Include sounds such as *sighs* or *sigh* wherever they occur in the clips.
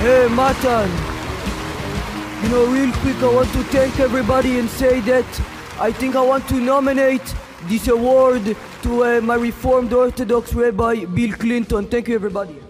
Hey, Matan. You know, real quick, I want to thank everybody and say that I think I want to nominate this award to uh, my Reformed Orthodox Rabbi Bill Clinton. Thank you, everybody.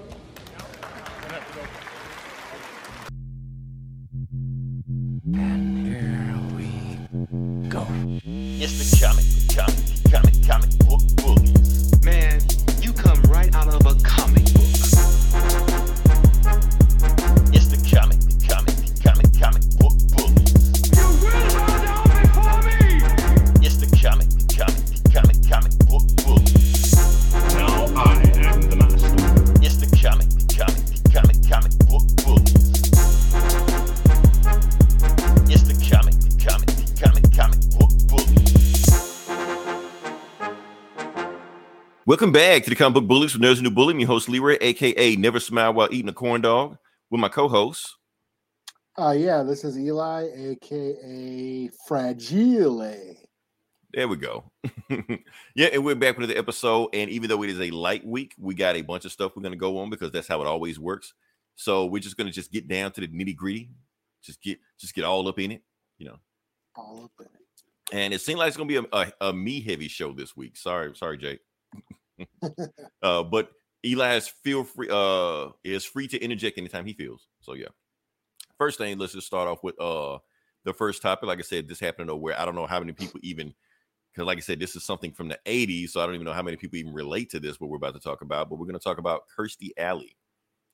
Welcome back to the Comic Book Bullies from Nerds and New Bully. I'm your host Leroy, aka Never Smile While Eating a Corn Dog, with my co-host. Uh, yeah, this is Eli, aka Fragile. There we go. *laughs* yeah, and we're back with another episode. And even though it is a light week, we got a bunch of stuff we're gonna go on because that's how it always works. So we're just gonna just get down to the nitty gritty, just get just get all up in it, you know. All up in it. And it seems like it's gonna be a, a, a me heavy show this week. Sorry, sorry, Jake. *laughs* *laughs* uh, but Eli is feel free uh is free to interject anytime he feels. So yeah. First thing, let's just start off with uh the first topic. Like I said, this happened nowhere. I don't know how many people even because like I said, this is something from the 80s, so I don't even know how many people even relate to this, what we're about to talk about. But we're gonna talk about Kirstie Alley.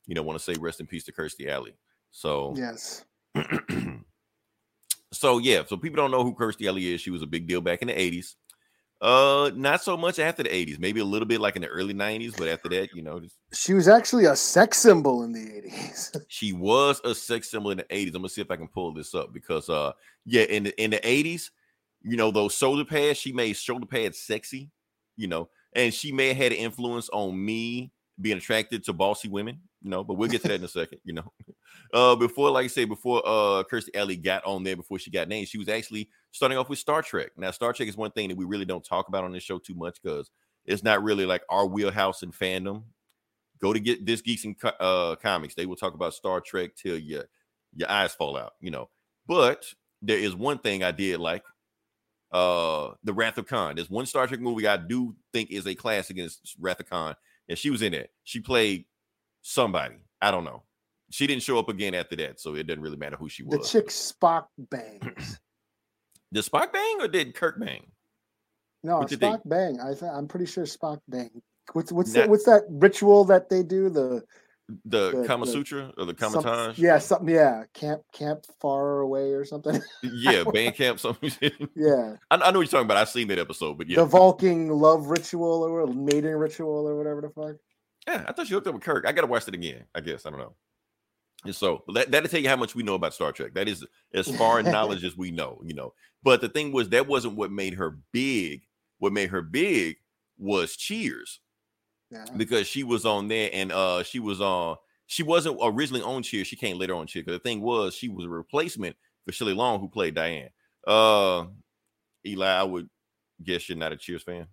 You know, want to say rest in peace to Kirstie Alley. So Yes. *clears throat* so yeah, so people don't know who Kirstie Alley is. She was a big deal back in the 80s. Uh, not so much after the 80s, maybe a little bit like in the early 90s, but after that, you know, just, She was actually a sex symbol in the 80s. *laughs* she was a sex symbol in the 80s. I'm gonna see if I can pull this up because uh yeah, in the in the 80s, you know, those shoulder pads, she made shoulder pads sexy, you know, and she may have had an influence on me being attracted to bossy women, you know, but we'll get to that in a second, you know. *laughs* Uh before, like I said, before uh Kirstie Alley got on there before she got named, she was actually starting off with Star Trek. Now, Star Trek is one thing that we really don't talk about on this show too much because it's not really like our wheelhouse and fandom. Go to get this geeks and uh comics. They will talk about Star Trek till your your eyes fall out, you know. But there is one thing I did like uh the Wrath of Khan. There's one Star Trek movie I do think is a classic is Wrath of Khan, and she was in it. She played somebody. I don't know. She didn't show up again after that, so it doesn't really matter who she was. the chick Spock bangs. Did Spock bang or did Kirk bang? No, What they- Spock bang. I th- I'm pretty sure Spock bang. What's what's that, what's that ritual that they do? The The, The- Kama the- Sutra or the some- Kamatage? yeah, something. Yeah, camp camp far away or something. *laughs* yeah, band camp. Something. *laughs* yeah, I, I know what you're talking about. I've seen that episode, but yeah, the Vulcan love ritual or mating ritual or whatever the fuck. yeah. I thought she hooked up with Kirk. I gotta watch it again. I guess I don't know. And so that, that'll tell you how much we know about Star Trek. That is as far in knowledge *laughs* as we know, you know. But the thing was, that wasn't what made her big. What made her big was Cheers. Yeah. because she was on there and uh she was on she wasn't originally on Cheers. she came later on Cheers. because the thing was she was a replacement for Shelley Long who played Diane uh Eli I would guess you're not a Cheers fan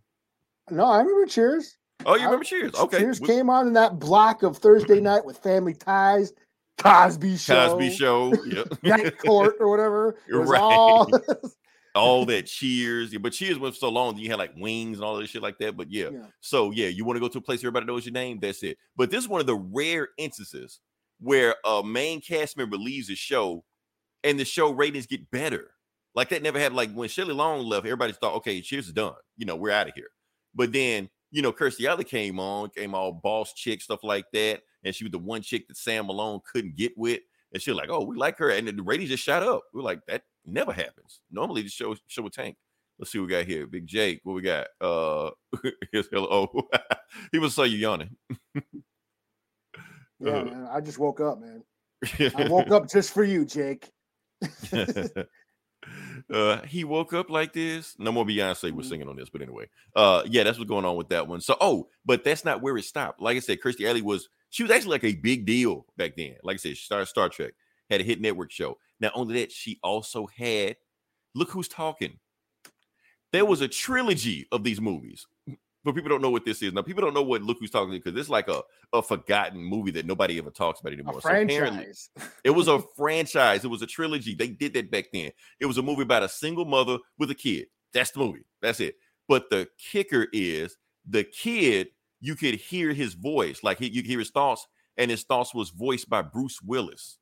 No, I remember Cheers. oh you I- remember Cheers okay Cheers We- came on in that block of Thursday *clears throat* night with Family Ties, Cosby Show, Cosby show yeah *laughs* Night Court or whatever. It was Right. all *laughs* all that Cheers yeah, but Cheers went so long that you had like wings and all this shit like that but yeah Yeah. So yeah, you want to go to a place everybody knows your name. That's it. But this is one of the rare instances where a main cast member leaves the show, and the show ratings get better. Like that never happened. Like when Shelley Long left, everybody thought, okay, Cheers is done. You know, we're out of here. But then you know, Kirstie Alley came on, came all boss chick stuff like that, and she was the one chick that Sam Malone couldn't get with, and she was like, oh, we like her, and then the ratings just shot up. We're like, that never happens. Normally, the show show a tank. Let's see what we got here. Big Jake, what we got? Uh *laughs* here's hello. *laughs* he was so you yawning. *laughs* Yeah, Uh, man, I just woke up, man. I woke up just for you, Jake. uh he woke up like this. No more Beyonce was Mhm. singing on this, but anyway. Uh yeah, that's what's going on with that one. So oh, but that's not where it stopped. Like I said, Kirstie Alley was she was actually like a big deal back then. Like I said, she started Star Trek, had a hit network show. Now, only that, she also had look who's talking. There was a trilogy of these movies. but people don't know what this is. Now, people don't know what Look Who's Talking because it's like a, a forgotten movie that nobody ever talks about A anymore. So apparently, franchise. it was a *laughs* franchise. It was a trilogy. They did that back then. It was a movie about a single mother with a kid. That's the movie. That's it. But the kicker is the kid, you could hear his voice, like he, you could hear his thoughts, and his thoughts was voiced by Bruce Willis.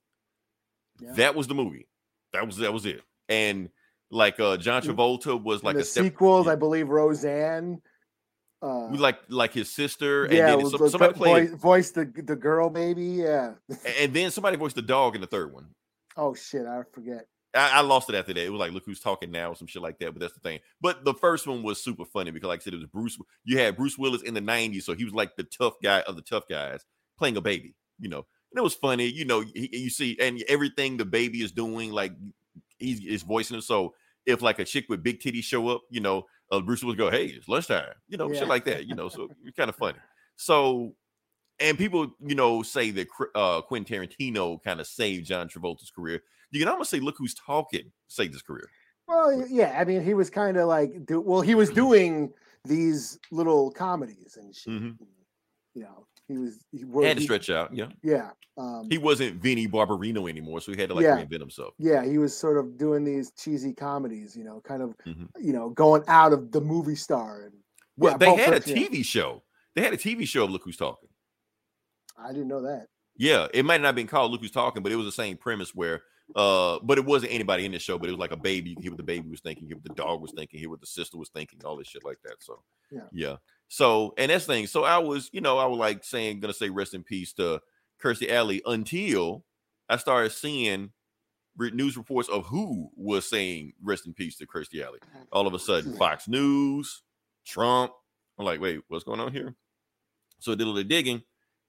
Yeah. That was the movie. That was that was it. And like uh John Travolta was like a step, sequels, I believe Roseanne. Uh, like like his sister, and yeah, then was- some- was somebody played, voice the the girl, maybe. Yeah. and then somebody voiced the dog in the third one. Oh shit, I forget. I, I lost it after that. It was like, look who's talking now, or some shit like that. But that's the thing. But the first one was super funny because, like I said, it was Bruce. You had Bruce Willis in the '90s, so he was like the tough guy of the tough guys playing a baby. You know, and it was funny. You know, he, you see, and everything the baby is doing, like he's is voicing it. So if like a chick with big titties show up, you know, uh, Bruce would go, "Hey, it's lunchtime," you know, Yeah. shit like that. You know, so it's kind of funny. So. And people, you know, say that uh, Quentin Tarantino kind of saved John Travolta's career you can almost say, look who's talking, saved his career. Well, yeah, I mean, he was kind of like, do, well, he was doing these little comedies and shit. Mhm. and, You know, he was. He, had to he- stretch out. Yeah. Yeah. Um, He wasn't Vinnie Barbarino anymore, so he had to like Yeah. reinvent himself. yeah, he was sort of doing these cheesy comedies. You know, kind of, Mhm. you know, going out of the movie star. And Well, Yeah, they had a Fiction, yeah. TV show. They had a TV show of Look Who's Talking. I didn't know that. Yeah, it might not have been called Look Who's Talking, but it was the same premise where uh but it wasn't anybody in the show, but it was like a baby. You can hear what the baby was thinking, hear what the dog was thinking, hear what the sister was thinking, all this shit like that. So Yeah. yeah. So and that's the thing. So I was, you know, I was like saying gonna say rest in peace to Kirstie Alley until I started seeing news reports of who was saying rest in peace to Kirstie Alley. All of a sudden, Fox News, Trump. I'm like, wait, what's going on here? So I did a little digging.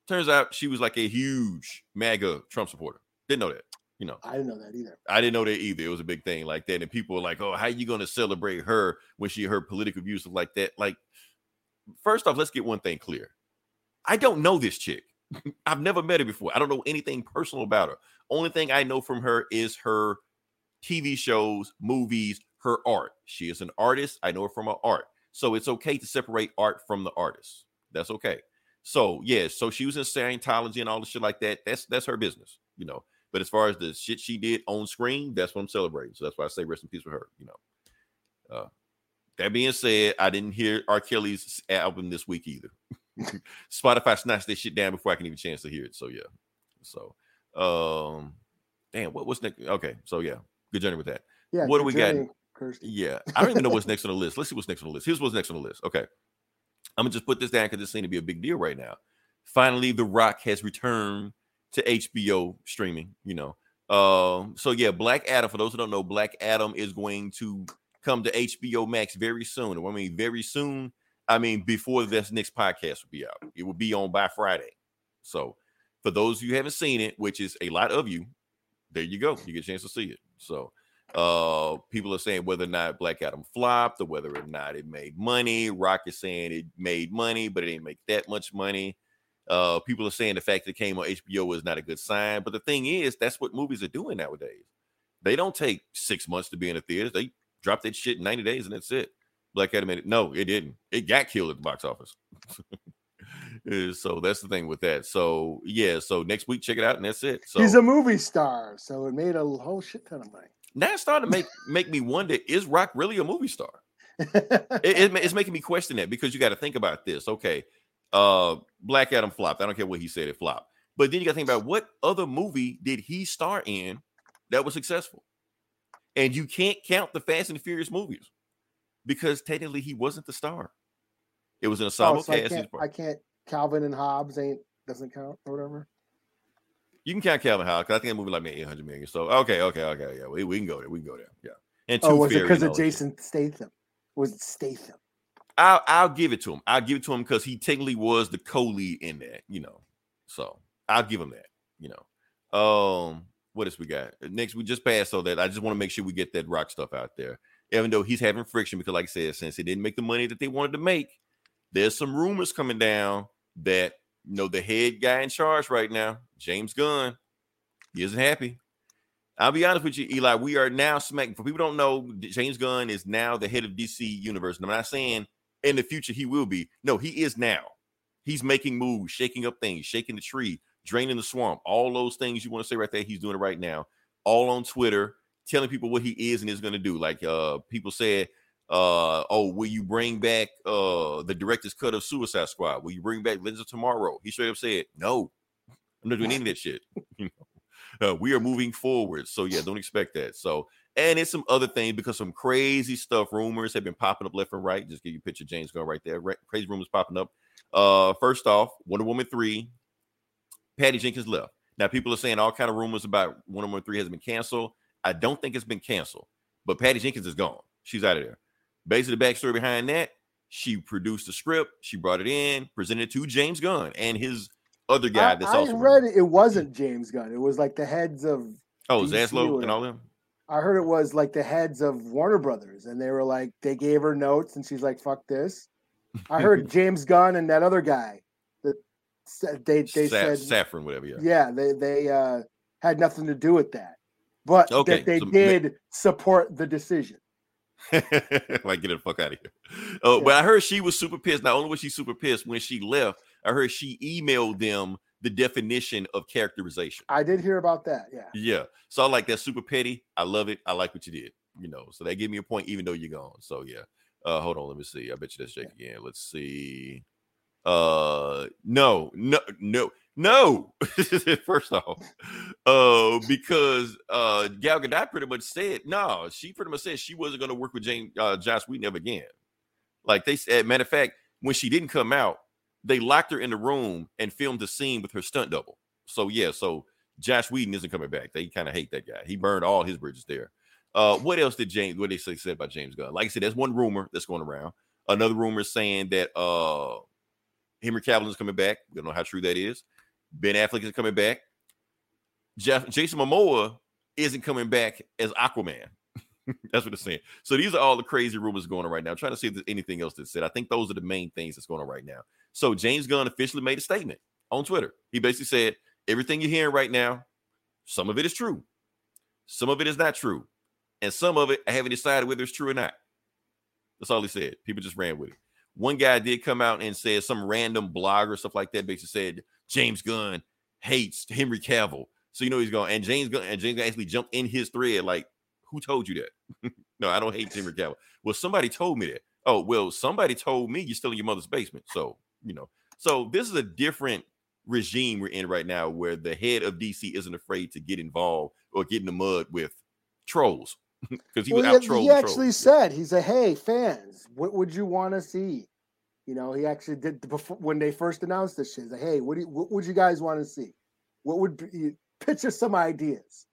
Turns out she was like a huge MAGA Trump supporter. Didn't know that. You know, I didn't know that either. I didn't know that either. It was a big thing like that. And people were like, oh, how are you going to celebrate her when she heard political views like that? Like, first off, let's get one thing clear. I don't know this chick. *laughs* I've never met her before. I don't know anything personal about her. Only thing I know from her is her TV shows, movies, her art. She is an artist. I know her from her art. So it's okay to separate art from the artist. That's okay. So yeah, so she was in Scientology and all the shit like that. That's that's her business, you know. But as far as the shit she did on screen, that's what I'm celebrating. So that's why I say rest in peace with her, you know. Uh that being said, I didn't hear R. Kelly's album this week either. *laughs* *laughs* Spotify snatched this shit down before I can even chance to hear it. So yeah. So um damn, what what's next? Okay, so yeah, good journey with that. Yeah. What do we got? journey, Kirstie. Yeah, I don't even know what's *laughs* next on the list. Let's see what's next on the list. Here's what's next on the list. Okay, I'm gonna just put this down because this seems to be a big deal right now. Finally, The Rock has returned to HBO streaming. You know, um, so yeah, Black Adam. For those who don't know, Black Adam is going to come to HBO Max very soon. I mean very soon, I mean before this next podcast will be out. It will be on by Friday. So, for those of you who haven't seen it, which is a lot of you, there you go. You get a chance to see it. So, uh, people are saying whether or not Black Adam flopped or whether or not it made money. Rock is saying it made money, but it didn't make that much money. Uh, people are saying the fact that it came on HBO is not a good sign. But the thing is, that's what movies are doing nowadays. They don't take six months to be in the theaters. They drop that shit in 90 days and that's it. Black Adam, made no, it didn't. It got killed at the box office. *laughs* So that's the thing with that. So yeah, so next week check it out and that's it. So He's a movie star, so it made a whole shit ton of money. now it's starting to make make me wonder: Is Rock really a movie star? *laughs* It- it- it's making me question that because you got to think about this. Okay, uh, Black Adam flopped. I don't care what he said; it flopped. But then you got to think about what other movie did he star in that was successful? And you can't count the Fast and the Furious movies because technically he wasn't the star. It was an Oh, ensemble so I cast. can't, I can't. Calvin and Hobbes ain't doesn't count or whatever. You can count Calvin Howe because I think that movie like made eight hundred million. So okay, okay, okay, yeah, we, we can go there. We can go there. Yeah. And Oh, Tooth was it because of all that shit. Jason Statham? Was it Statham? I'll I'll give it to him. I'll give it to him because he technically was the co-lead in that, you know. So I'll give him that, you know. Um, what else we got? Next, we just passed so that I just want to make sure we get that rock stuff out there. Even though he's having friction, because like I said, since he didn't make the money that they wanted to make, there's some rumors coming down that you know the head guy in charge right now, James Gunn, he isn't happy. I'll be honest with you, Eli. We are now smacking. For people don't know, James Gunn is now the head of DC Universe. And I'm not saying in the future he will be. No, he is now. He's making moves, shaking up things, shaking the tree, draining the swamp. All those things you want to say right there, he's doing it right now. All on Twitter, telling people what he is and is going to do. Like uh people said, uh, oh, will you bring back uh the director's cut of Suicide Squad? Will you bring back Legends of Tomorrow? He straight up said, No, I'm not doing any of that shit. *laughs* Uh, we are moving forward. So yeah, don't expect that. So and it's some other things because some crazy stuff, rumors have been popping up left and right. Just give you a picture, James Gunn right there. Ra- Crazy rumors popping up. Uh, first off, Wonder Woman three, Patty Jenkins left. Now people are saying all kind of rumors about Wonder Woman three has been canceled. I don't think it's been canceled, but Patty Jenkins is gone. She's out of there. Basically, the backstory behind that, she produced the script, she brought it in, presented it to James Gunn and his other guy I, that's I also read it, it wasn't James Gunn. It was like the heads of. oh Zaslav and all them. I heard it was like the heads of Warner Brothers, and they were like they gave her notes, and she's like, "Fuck this." I heard *laughs* James Gunn and that other guy that they they Sa- said Safran, whatever. Yeah. yeah they they uh had nothing to do with that, but Okay, that they so ma- did support the decision. *laughs* like get the fuck out of here. Oh, but I heard she was super pissed. Not only was she super pissed when she left, I heard she emailed them the definition of characterization. I did hear about that. Yeah. Yeah. So I like that super petty. I love it. I like what you did. You know, so that gave me a point, even though you're gone. So yeah. Uh hold on, let me see. I bet you that's Jake again. Let's see. Uh no, no, no, no. *laughs* First off, uh, because uh Gal Gadot pretty much said no, she pretty much said she wasn't gonna work with James uh Josh Whedon ever again. Like they said, matter of fact, when she didn't come out, they locked her in the room and filmed the scene with her stunt double. So yeah, so Josh Whedon isn't coming back. They kind of hate that guy. He burned all his bridges there. Uh, what else did James? What did they say said about James Gunn? Like I said, there's one rumor that's going around. Another rumor is saying that uh, Henry Cavill is coming back. We don't know how true that is. Ben Affleck is coming back. Jeff Jason Momoa isn't coming back as Aquaman. *laughs* that's what it's saying. So these are all the crazy rumors going on right now. I'm trying to see if there's anything else that's said. I think those are the main things that's going on right now. So James Gunn officially made a statement on Twitter. He basically said everything you're hearing right now, some of it is true, some of it is not true, and some of it I haven't decided whether it's true or not. That's all he said. People just ran with it. One guy did come out and said some random blogger stuff like that basically said James Gunn hates Henry Cavill. So you know he's going and James Gunn and James Gunn actually jumped in his thread like, who told you that? *laughs* no, I don't hate Henry Cavill. Well, somebody told me that. Oh, well, somebody told me you're still in your mother's basement. So, you know. So this is a different regime we're in right now where the head of DC isn't afraid to get involved or get in the mud with trolls. *laughs* Because he was Well, out he, trolling he actually trolls. said, "He said, hey fans, what would you want to see?" You know, he actually did before when they first announced this shit. He's like, hey, what do you, what would you guys want to see? What would be, pitch us some ideas?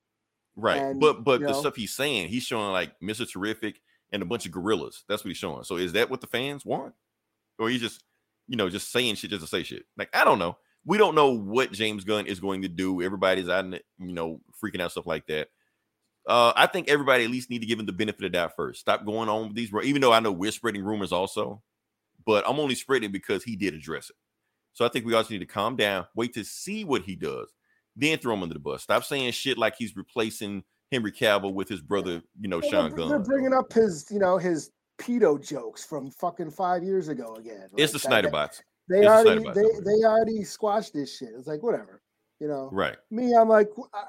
Right. And, but but the know- stuff he's saying, he's showing like Mr. Terrific and a bunch of gorillas. That's what he's showing. So is that what the fans want? Or he's just, you know, just saying shit just to say shit? Like, I don't know. We don't know what James Gunn is going to do. Everybody's out in it, you know, freaking out, stuff like that. Uh, I think everybody at least need to give him the benefit of doubt first. Stop going on with these, even though I know we're spreading rumors also, but I'm only spreading because he did address it. So I think we also need to calm down, wait to see what he does, then throw him under the bus. Stop saying shit like he's replacing Henry Cavill with his brother, you know, Well, Sean they're, they're bringing up his, you know, his pedo jokes from fucking five years ago again. It's the Snyder bots. They It's already, bots, they, they already squashed this shit. It's like whatever, you know. Right. me i'm like i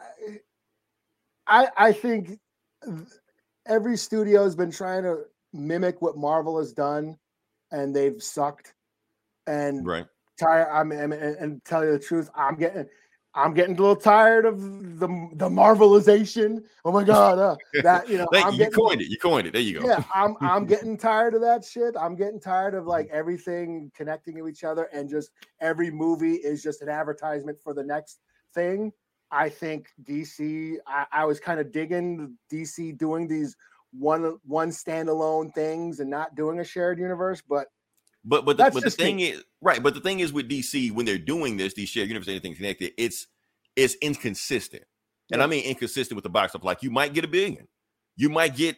i, I think every studio has been trying to mimic what marvel has done and they've sucked and Right. tired i'm and, and, and tell you the truth i'm getting i'm getting a little tired of the the marvelization oh my god uh, *laughs* that you know Thank i'm you. You getting coined it. You coined it. There you go. yeah, I'm *laughs* I'm getting tired of that shit. I'm getting tired of like everything connecting to each other and just every movie is just an advertisement for the next thing. I think DC. I, I was kind of digging DC doing these one one standalone things and not doing a shared universe, but But but the, That's but the thing is right. But the thing is with DC when they're doing this, these shared universe, anything connected, it's it's inconsistent. And I mean inconsistent with the box of like you might get a billion, you might get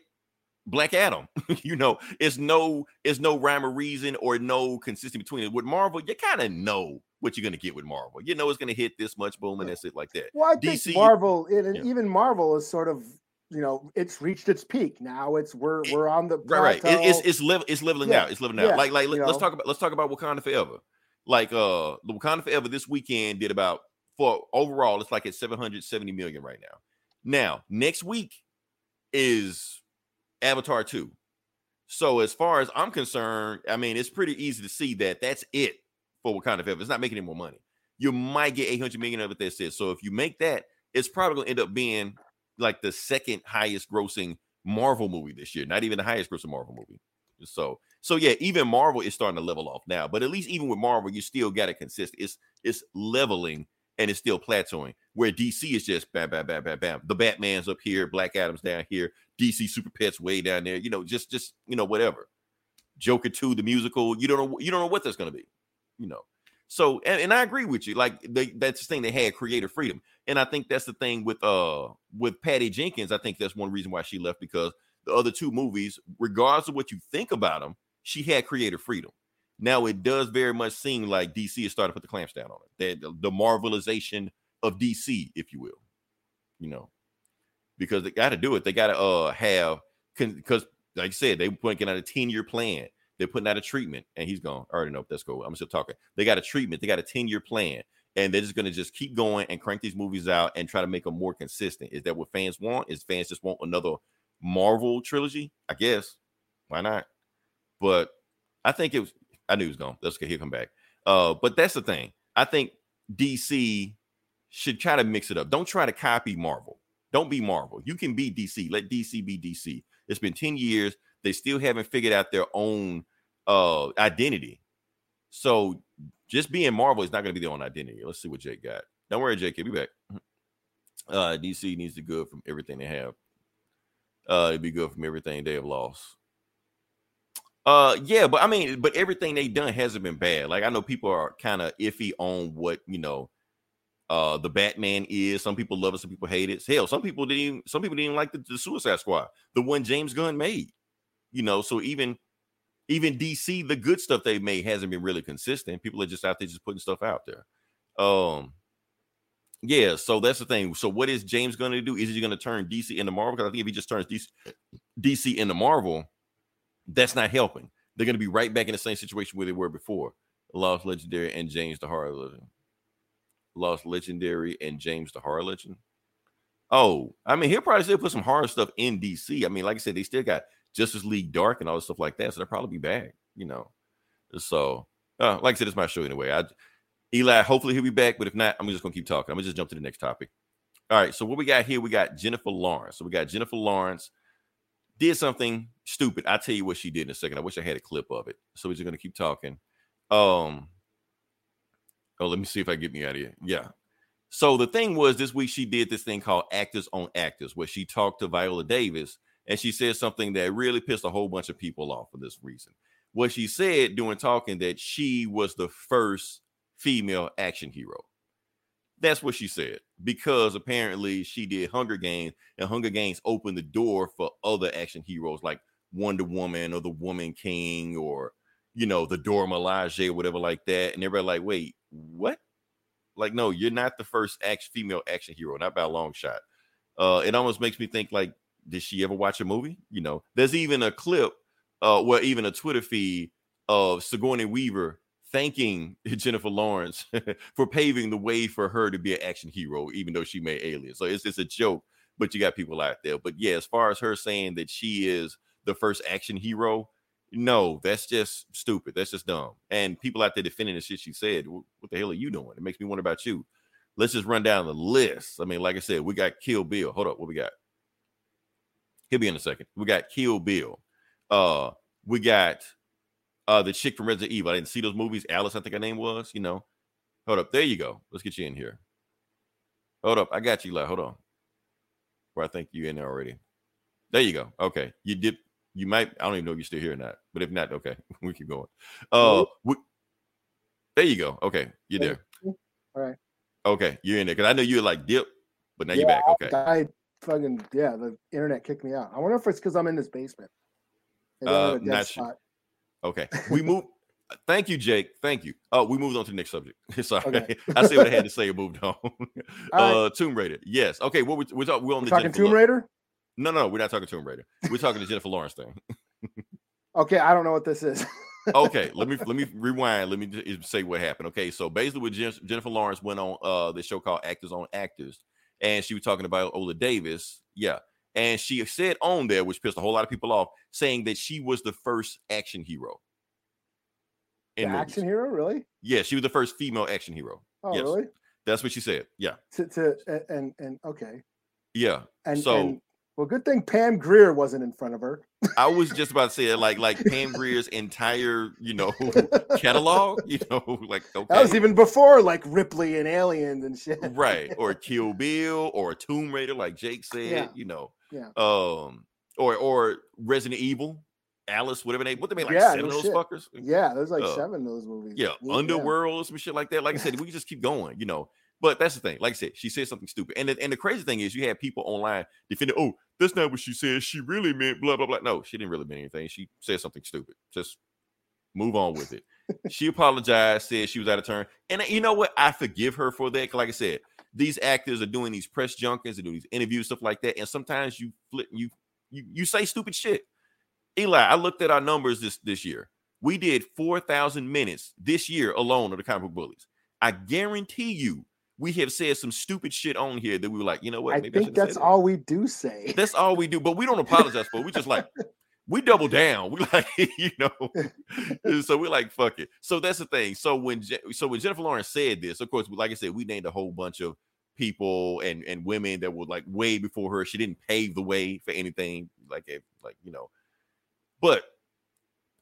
Black Adam. *laughs* you know, it's no it's no rhyme or reason or no consistent between it. With Marvel, you kind of know what you're gonna get with Marvel. You know it's gonna hit this much, boom, and that's it like that. well, I think Marvel and and yeah. even Marvel is sort of you know it's reached its peak. Now it's we're we're on the Right, right. It- it's it's level it's leveling Yeah, out. It's leveling out. yeah, Like like let, you us know. talk about let's talk about Wakanda Forever. Like uh the Wakanda Forever this weekend did about for overall it's like at 770 million right now. Now, next week is Avatar 2. So as far as I'm concerned, I mean it's pretty easy to see that that's it for Wakanda Forever. It's not making any more money. You might get 800 million of it that's it. So if you make that, it's probably going to end up being like the second highest grossing Marvel movie this year, not even the highest grossing Marvel movie. So, so yeah, even Marvel is starting to level off now. But at least even with Marvel, you still got it consistent. It's it's leveling and it's still plateauing. Where DC is just bam, bam, bam, bam, bam. The Batman's up here, Black Adam's down here, DC Super Pets way down there. You know, just just you know whatever. Joker two, the musical. You don't know you don't know what that's to be. You know. So and, and I agree with you. Like they, that's the thing they had creative freedom, and I think that's the thing with uh with Patty Jenkins. I think that's one reason why she left because the other two movies, regardless of what you think about them, she had creative freedom. Now it does very much seem like DC is starting to put the clamps down on it. The, the Marvelization of DC, if you will, you know, because they got to do it. They got to uh have because, like I said, they are putting out a ten year plan. They're putting out a treatment, and he's gone. I already know. That's cool. I'm still talking. They got a treatment. They got a ten year plan, and they're just going to just keep going and crank these movies out and try to make them more consistent. Is that what fans want? Is fans just want another Marvel trilogy? I guess. Why not? But I think it was. I knew he was gone. Let's get he'll come back. Uh, but that's the thing. I think DC should try to mix it up. Don't try to copy Marvel. Don't be Marvel. You can be DC. Let DC be DC. It's been 10 years. They still haven't figured out their own uh identity. So just being Marvel is not going to be the own identity. Let's see what Jake got. Don't worry, Jake. Be back. Uh DC needs to good from everything they have. Uh it'd be good from everything they have lost. Uh yeah, but I mean, but everything they done hasn't been bad. Like I know people are kind of iffy on what you know uh the Batman is. Some people love it, some people hate it. Hell, some people didn't even some people didn't even like the, the Suicide Squad, the one James Gunn made. You know, so even even DC, the good stuff they made hasn't been really consistent. People are just out there just putting stuff out there. Um yeah, so that's the thing. So what is James going to do? Is he going to turn DC into Marvel? Because I think if he just turns DC, DC into Marvel, that's not helping. They're going to be right back in the same situation where they were before. Lost Legendary and James the Harlot. Lost Legendary and James the Horror Legend. Oh, I mean, he'll probably still put some horror stuff in DC. I mean, like I said, they still got Justice League Dark and all this stuff like that. So they'll probably be back, you know. So, uh, like I said, it's my show anyway. I Eli, hopefully he'll be back, but if not, I'm just gonna keep talking. I'm gonna just jump to the next topic. All right, so what we got here, we got Jennifer Lawrence. So we got Jennifer Lawrence did something stupid. I'll tell you what she did in a second. I wish I had a clip of it. So we're just gonna keep talking. Um, oh, let me see if I get me out of here. Yeah. So the thing was, this week she did this thing called Actors on Actors, where she talked to Viola Davis and she said something that really pissed a whole bunch of people off for this reason. What she said during talking that she was the first female action hero. That's what she said because apparently she did Hunger Games and Hunger Games opened the door for other action heroes like Wonder Woman or the Woman King or you know the Dora Milaje or whatever like that. And everybody like, wait, what? Like, no, you're not the first action female action hero, not by a long shot. Uh, it almost makes me think like, did she ever watch a movie? You know, there's even a clip, uh, well, even a Twitter feed of Sigourney Weaver thanking *laughs* Jennifer Lawrence *laughs* for paving the way for her to be an action hero, even though she made Alien. So it's just a joke, but you got people out there. But yeah, as far as her saying that she is the first action hero, no, that's just stupid. That's just dumb. And people out there defending the shit she said, what the hell are you doing? It makes me wonder about you. Let's just run down the list. I mean, like I said, we got Kill Bill. Hold up, what we got? He'll be in a second. We got Kill Bill. Uh, we got uh the chick from Resident Evil. I didn't see those movies. Alice, I think her name was. You know, hold up. There you go. Let's get you in here. Hold up. I got you. Like, hold on. Where I think you in there already. There you go. Okay, you did. You might. I don't even know if you're still here or not. But if not, okay, *laughs* we keep going. Uh, we, there you go. Okay, you're there. All right. Okay, you're in there because I know you're like dip, but now you're back. Okay. I fucking yeah, the internet kicked me out. I wonder if it's because I'm in this basement. Uh, not sure. Okay. We *laughs* move. Thank you, Jake. Thank you. Oh, we moved on to the next subject. *laughs* Sorry. Okay. *laughs* I see what I had to say and moved on. Uh Tomb Raider. Yes. Okay. What we we're, talk- we're on We're the talking Jennifer Tomb Raider. No, no, we're not talking Tomb Raider. We're talking the Jennifer Lawrence thing. Okay, I don't know what this is. okay, let me let me rewind. Let me just say what happened. Okay, so basically, with Jennifer Lawrence went on uh the show called Actors on Actors, and she was talking about Ola Davis. Yeah, and she said on there, which pissed a whole lot of people off, saying that she was the first action hero. In action hero, really? Yeah, she was the first female action hero. Oh, Yes. really? That's what she said. Yeah, To, to and and okay, yeah. and So- and, well, good thing Pam Grier wasn't in front of her. I was just about to say like like Pam Grier's entire you know catalog. You know, *laughs* like okay, That was even before like Ripley and Aliens and shit. right *laughs* or Kill Bill or Tomb Raider, like Jake said. Yeah. You know, Yeah. um, or or Resident Evil, Alice, whatever they what they made like Yeah, seven of those shit. fuckers. Yeah, there's like Uh, seven of those movies. Yeah, Underworld, some shit like that. Like I said, we can just keep going, you know. But that's the thing. Like I said, she said something stupid. And the, and the crazy thing is, you had people online defending, oh, that's not what she said. She really meant blah, blah, blah. No, she didn't really mean anything. She said something stupid. Just move on with it. *laughs* she apologized, said she was out of turn. And uh, you know what? I forgive her for that. like I said, these actors are doing these press junkets and doing these interviews, stuff like that. And sometimes you flip, you you you say stupid shit. Eli, I looked at our numbers this this year. We did 4,000 minutes this year alone of the comic book bullies. I guarantee you, we have said some stupid shit on here that we were like, you know what? I think say that's that. all we do say. That's all we do, but we don't *laughs* apologize for. it. We just like we double down. We *laughs* like you know, so we're like fuck it. So that's the thing. So when so when Jennifer Lawrence said this, of course, like I said, we named a whole bunch of people and and women that were like way before her. She didn't pave the way for anything like a, like you know, but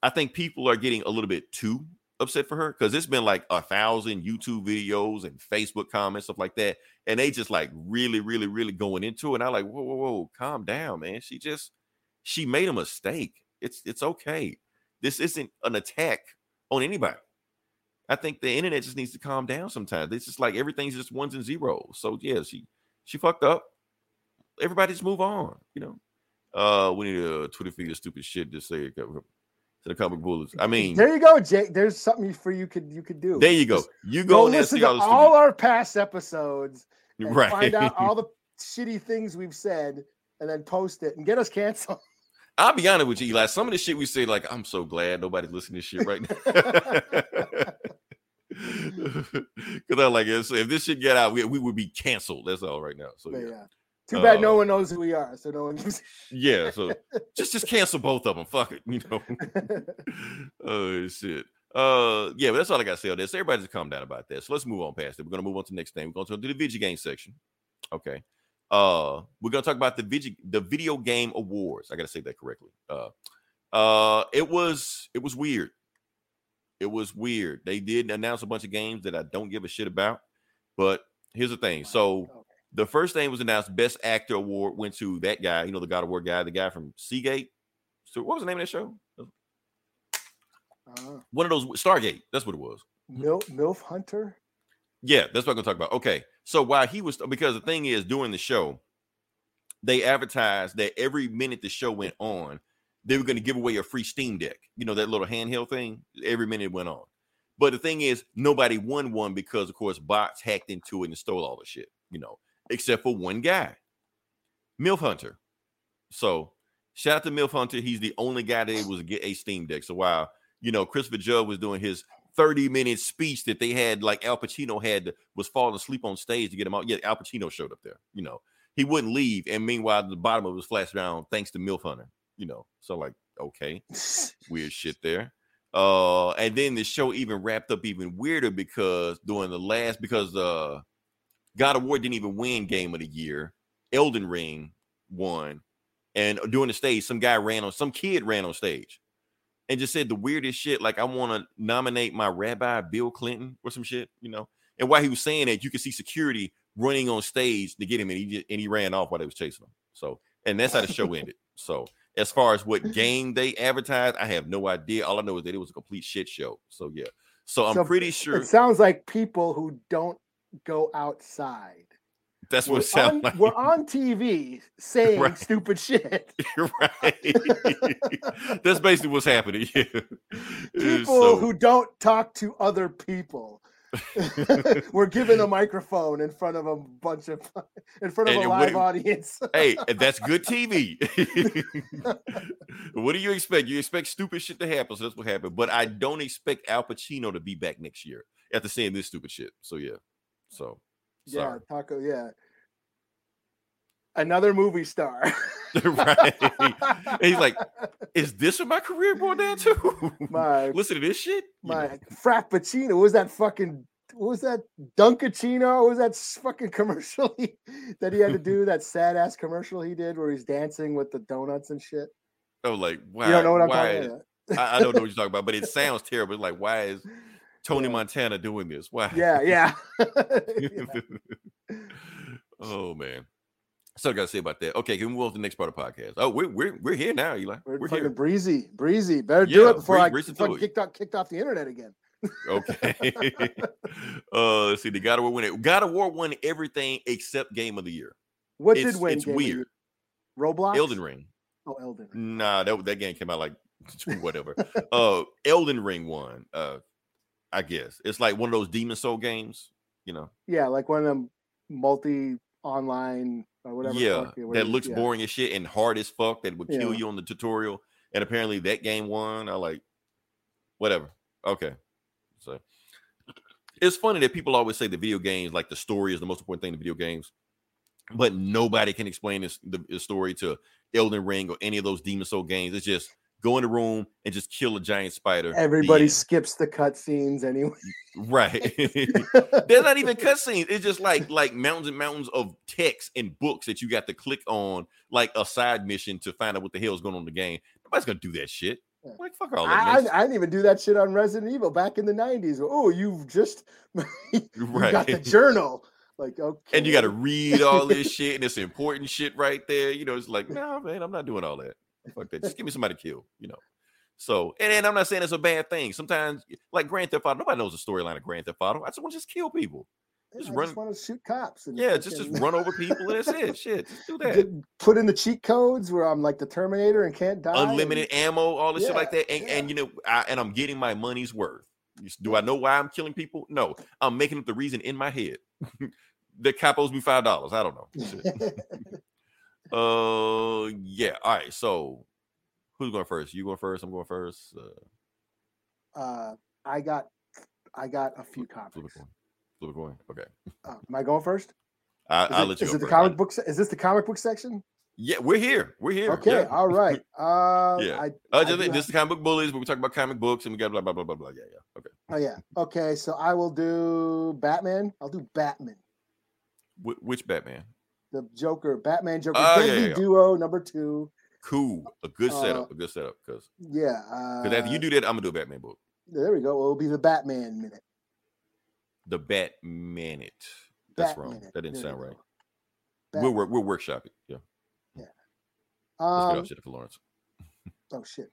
I think people are getting a little bit too upset for her because it's been like a thousand YouTube videos and Facebook comments, stuff like that. And they just like really, really, really going into it. And I like, whoa, whoa, whoa, calm down, man. She just she made a mistake. It's it's okay. This isn't an attack on anybody. I think the internet just needs to calm down sometimes. It's just like everything's just ones and zeros. So yeah, she she fucked up. Everybody just move on, you know. Uh we need a Twitter feed of stupid shit to say it to the comic bullets. I mean, there you go, Jake. There's something for you could you could do. there you go. You Go go and listen to all our past episodes *laughs* and right. find out all the shitty things we've said, and then post it and get us canceled. *laughs* I'll be honest with you, Eli. Some of the shit we say, like, I'm so glad nobody's listening to shit right now. *laughs* Because I'm like, if if this shit get out, we, we would be canceled. That's all right now. So yeah, yeah. Too bad no Uh, one knows who we are, so no one can yeah. So *laughs* just just cancel both of them. Fuck it, *laughs* you know. *laughs* oh shit. Uh, yeah, but that's all I got to say on this. Everybody just calm down about that. So let's move on past it. We're gonna move on to the next thing. We're going to do the video game section. Okay. Uh, we're gonna talk about the video the video game awards. I gotta say that correctly. Uh, uh, it was it was weird. It was weird. They did announce a bunch of games that I don't give a shit about. But here's the thing. So the first thing was announced best actor award went to that guy, you know, the God of War guy, the guy from Seagate. So what was the name of that show? Uh, One of those Stargate. That's what it was. Mil- MILF Hunter. Yeah, that's what I'm gonna talk about. Okay, so while he was because the thing is during the show, they advertised that every minute the show went on, they were gonna give away a free Steam Deck. You know that little handheld thing. Every minute it went on, but the thing is, nobody won one because, of course, bots hacked into it and stole all the shit. You know, except for one guy, Milf Hunter. So shout out to Milf Hunter. He's the only guy that was get a Steam Deck. So while you know Christopher Judge was doing his 30 minute speech that they had, like Al Pacino had, to- was falling asleep on stage to get him out. Yeah, Al Pacino showed up there. You know, he wouldn't leave, and meanwhile, the bottom of his flash down thanks to Milf Hunter. You know, so like okay, *laughs* weird shit there. Uh, and then the show even wrapped up even weirder because during the last because uh God of War didn't even win Game of the Year. Elden Ring won, and during the stage, some guy ran on some kid ran on stage and just said the weirdest shit. Like, I want to nominate my rabbi Bill Clinton or some shit, you know. And while he was saying that, you could see security running on stage to get him, and he just, and he ran off while they was chasing him. So, and that's how the show ended. So, as far as what game they advertised, I have no idea. All I know is that it was a complete shit show. So, yeah. So I'm So pretty sure It sounds like people who don't go outside. that's what We're it sounds on, like. we're on TV saying Right. stupid shit. *laughs* You're right. *laughs* That's basically what's happening. *laughs* People so- who don't talk to other people. We're giving a microphone in front of a bunch of in front of And a live do- audience. hey, that's good TV. what do you expect? You expect stupid shit to happen, so that's what happened. But I don't expect Al Pacino to be back next year after seeing this stupid shit. So yeah, so yeah, sorry. Taco. Yeah, another movie star. *laughs* right? And he's like, *laughs* is this what my career boiled down to? *laughs* my Listen to this shit. You know, my frappuccino. What was that fucking? What was that Dunkaccino? What was that fucking commercial he, that he had to do? That sad ass commercial he did where he's dancing with the donuts and shit. Oh, like, why? you don't know what I'm why? talking about? I, I don't know what you're talking about, but it sounds terrible. Like, why is Tony Yeah. Montana doing this? Wow. Yeah, yeah. *laughs* *laughs* Yeah. oh man. So I gotta say about that. Okay, can we move on to the next part of the podcast? Oh, we're we're we're here now, Eli. We're, We're, fucking here. breezy, breezy. Better do it before I breeze get through fucking it. kicked off, kicked off the internet again. Okay. *laughs* uh let's see. The God of War win it. God of War won everything except game of the year. What It's- did win? it's weird. Roblox. Elden Ring. Oh, Elden. Ring. Nah, that that game came out like whatever. uh Elden Ring won. Uh I guess. It's like one of those Demon Soul games, you know. Yeah, like one of them multi online or whatever. yeah, fuck that looks yeah. boring as shit and hard as fuck that would kill Yeah. you on the tutorial. And apparently that game won. I like whatever. Okay. So it's funny that people always say the video games, like the story is the most important thing in video games, but nobody can explain this the, the story to Elden Ring or any of those Demon Soul games. It's just go in the room and just kill a giant spider. Everybody skips the cutscenes anyway. right. *laughs* They're not even cutscenes. It's just like like mountains and mountains of text and books that you got to click on, like a side mission to find out what the hell is going on in the game. Nobody's gonna do that shit. Like fuck all I, that. I, mess. I didn't even do that shit on Resident Evil back in the nineties. Oh, you've just *laughs* you got the journal. Like okay, and you got to read all this *laughs* shit, and it's important shit right there. You know, it's like, no, man, I'm not doing all that. Fuck that. Just give me somebody to kill. You know. So, and, and I'm not saying it's a bad thing. Sometimes, like Grand Theft Auto, nobody knows the storyline of Grand Theft Auto. I just want to just kill people. I just just, run- want to shoot cops. And Yeah, just just run over people. And that's it. *laughs* Shit, just do that. put in the cheat codes where I'm like the Terminator and can't die. and- unlimited ammo, all this shit like that, and, yeah. and you know, I, and I'm getting my money's worth. Do I know why I'm killing people? No, I'm making up the reason in my head. *laughs* the cop owes me five dollars. I don't know. Shit. *laughs* Um, uh, yeah. All right. So, who's going first? You going first? I'm going first. Uh, uh, I got, I got a few flip a comics. coin. Flip a coin. Okay. Uh, am I going first? I, I'll it, let you is go it the comic I- book? Is this the comic book section? Yeah, we're here. We're here. Okay, Yeah. all right. Uh, Yeah. I, Uh, just, do this is the comic book bullies, but we talk about comic books and we got blah blah blah blah blah. Yeah, yeah. Okay. Oh yeah. Okay, so I will do Batman. I'll do Batman. Wh- which Batman? The Joker, Batman Joker, Oh, yeah, yeah. Duo number two. Cool. A good Uh, setup. A good setup. Because Yeah. Uh, because after you do that, I'm gonna do a Batman book. there we go. It'll be the Batman minute. The Batman it. That's wrong. That didn't There sound right. We'll work. We'll workshop it. Yeah. Yeah. Let's get Um, off shit for Lawrence. *laughs* oh shit.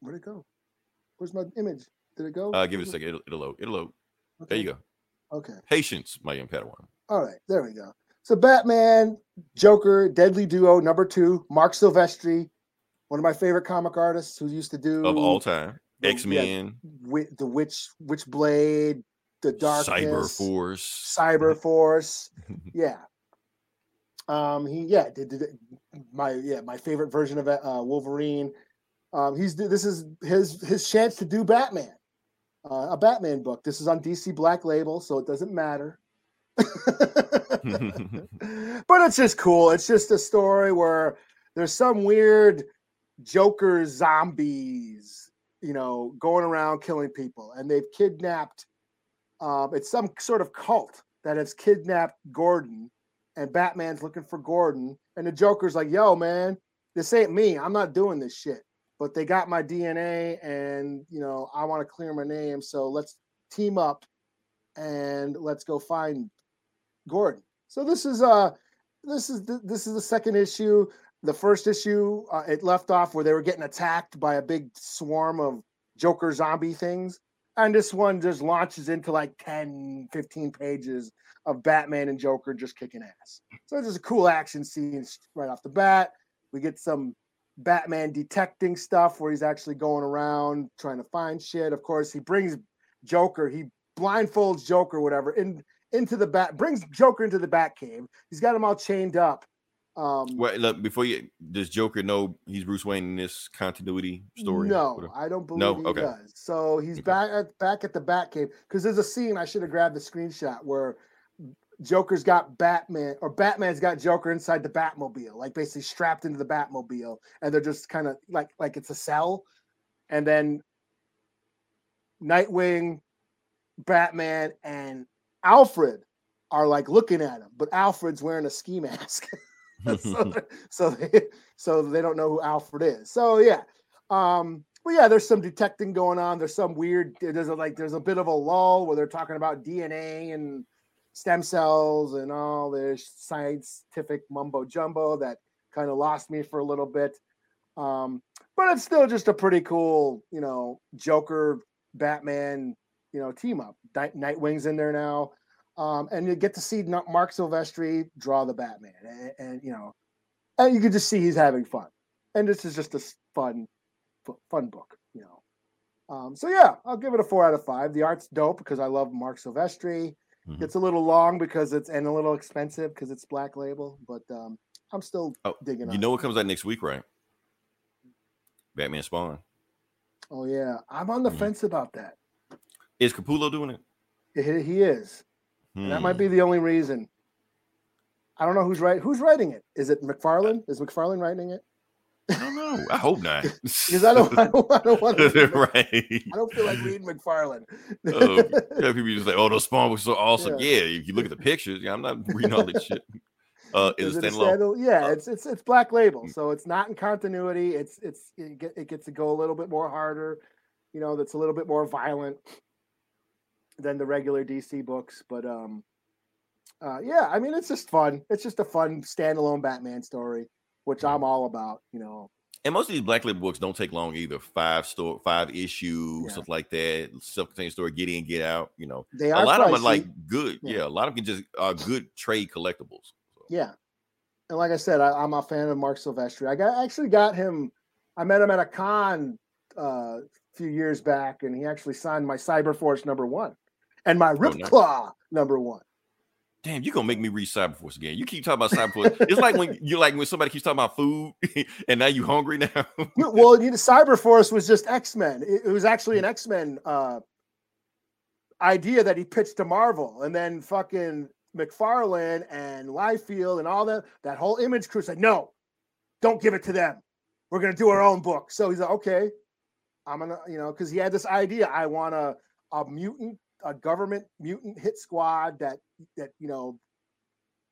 Where'd it go? Where's my image? Did it go? Uh, give it a second. It'll, it'll load. It'll load. it- There okay, you go. Okay. Patience, my young Padawan. All right, there we go. So Batman, Joker, Deadly Duo, number two, Marc Silvestri, one of my favorite comic artists who used to do Of all time, X Men, Wi- the Witch, Witchblade, the Dark Cyber Force. Cyber *laughs* Force. Yeah. Um, he yeah did, did my yeah my favorite version of uh, Wolverine. Um, he's this is his his chance to do Batman, uh, a Batman book. This is on DC Black Label, so it doesn't matter. *laughs* but it's just cool. It's just a story where there's some weird Joker zombies, you know, going around killing people, and they've kidnapped. Um, it's some sort of cult that has kidnapped Gordon, and Batman's looking for Gordon, and the Joker's like, "Yo, man, this ain't me. I'm not doing this shit." But they got my DNA, and you know, I want to clear my name, so let's team up and let's go find Gordon. So this is uh this is the, this is the second issue. The first issue uh, it left off where they were getting attacked by a big swarm of Joker zombie things. And this one just launches into like 10, 15 pages of Batman and Joker just kicking ass. So just a cool action scene right off the bat. We get some Batman detecting stuff where he's actually going around trying to find shit. Of course, he brings Joker, he blindfolds Joker, whatever, in into the bat, brings Joker into the Batcave. He's got him all chained up. Um, Well, look, before you does Joker know he's Bruce Wayne in this continuity story? No, Whatever. I don't believe No? he Okay. does. So he's Okay. back at back at the Batcave because there's a scene I should have grabbed the screenshot where Joker's got Batman or Batman's got Joker inside the Batmobile, like basically strapped into the Batmobile, and they're just kind of like like it's a cell, and then Nightwing, Batman, and Alfred are like looking at him, but Alfred's wearing a ski mask. *laughs* so, they- *laughs* so they so they don't know who Alfred is. So yeah. Um, but yeah, there's some detecting going on. There's some weird. There's a, like there's a bit of a lull where they're talking about DNA and stem cells and all this scientific mumbo jumbo that kind of lost me for a little bit. Um, but it's still just a pretty cool, you know, Joker, Batman, you know, team up. Night, Nightwing's in there now, um, and you get to see Marc Silvestri draw the Batman, and, and you know, and you can just see he's having fun. And this is just a fun, fu- fun book, you know. Um, so yeah, I'll give it a four out of five. The art's dope because I love Marc Silvestri. Mhm. It's a little long because it's and a little expensive because it's black label, but um, I'm still Oh, digging. You know what comes out next week, right? Batman Spawn. Oh yeah, I'm on the Mhm. fence about that. Is Capullo doing it? He, he is. And that might Hmm. be the only reason. I don't know who's right. Who's writing it? Is it McFarlane? Is McFarlane writing it? I don't know. I hope not. *laughs* Because I don't, I don't, I don't want *laughs* to. right. I don't feel like reading McFarlane. Oh, *laughs* yeah, people just like, oh, those Spawn was so awesome. Yeah. Yeah. if you look at the pictures, yeah, I'm not reading all this shit. Uh, is, Is it standalone? standal- Yeah, Uh, it's it's it's black label, mm. so it's not in continuity. It's it's it, get, it gets to go a little bit more harder. You know, that's a little bit more violent than the regular DC books. But um, uh, yeah, I mean, it's just fun. It's just a fun standalone Batman story, which I'm all about. You know, And most of these black label books don't take long either. Five store, five issue, Yeah. stuff like that. Self-contained story, get in, get out. You know, they a are lot of them are like good. Yeah. Yeah. a lot of them can just are good trade collectibles. So, Yeah. And like I said, I, I'm a fan of Marc Silvestri. I got actually got him. I met him at a con uh, a few years back, and he actually signed my Cyberforce number one and my Rip Oh. Claw number one. Damn, you're gonna make me read Cyberforce again. You keep talking about Cyberforce. it's like when you like when somebody keeps talking about food, *laughs* and now you hungry now. *laughs* well, you know, Cyberforce was just X Men. It, it was actually an X Men uh, idea that he pitched to Marvel, and then fucking McFarlane and Liefeld and all that that whole Image crew said, "No, don't give it to them. We're gonna do our own book." So he's like, "Okay, I'm gonna," you know, because he had this idea. I want a a mutant, a government mutant hit squad that that you know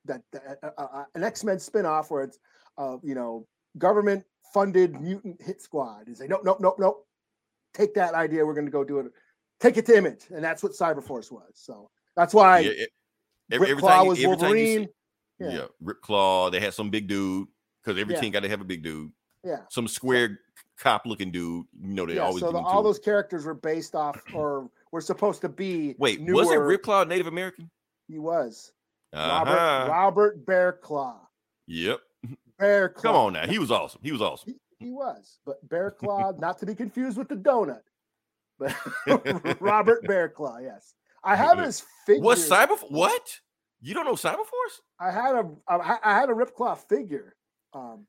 that, that uh, uh, an X Men spinoff where it's uh, you know government funded mutant hit squad. He's like, nope, nope, nope, nope. Take that idea. We're going to go do it. Take it to Image, and that's what Cyberforce was. So that's why yeah, it- every, every Claw time, was every Wolverine. see, Yeah. yeah. Rip Claw, they had some big dude because every Yeah. team got to have a big dude. yeah, Some square cop looking dude. You know they yeah. always So the, all those characters were based off, *clears throat* or were supposed to be. Wait, newer. was it Rip Claw Native American? He was Uh-huh. Robert Robert Bear Claw. Yep. Bear Claw. Come on now. He was awesome. He was awesome. He was, but Bear Claw, *laughs* not to be confused with the donut, but *laughs* *laughs* Robert Bear Claw. Yes, I have his figure. What Cyber? What? You don't know Cyberforce? I had a I I had a Rip Claw figure. Um,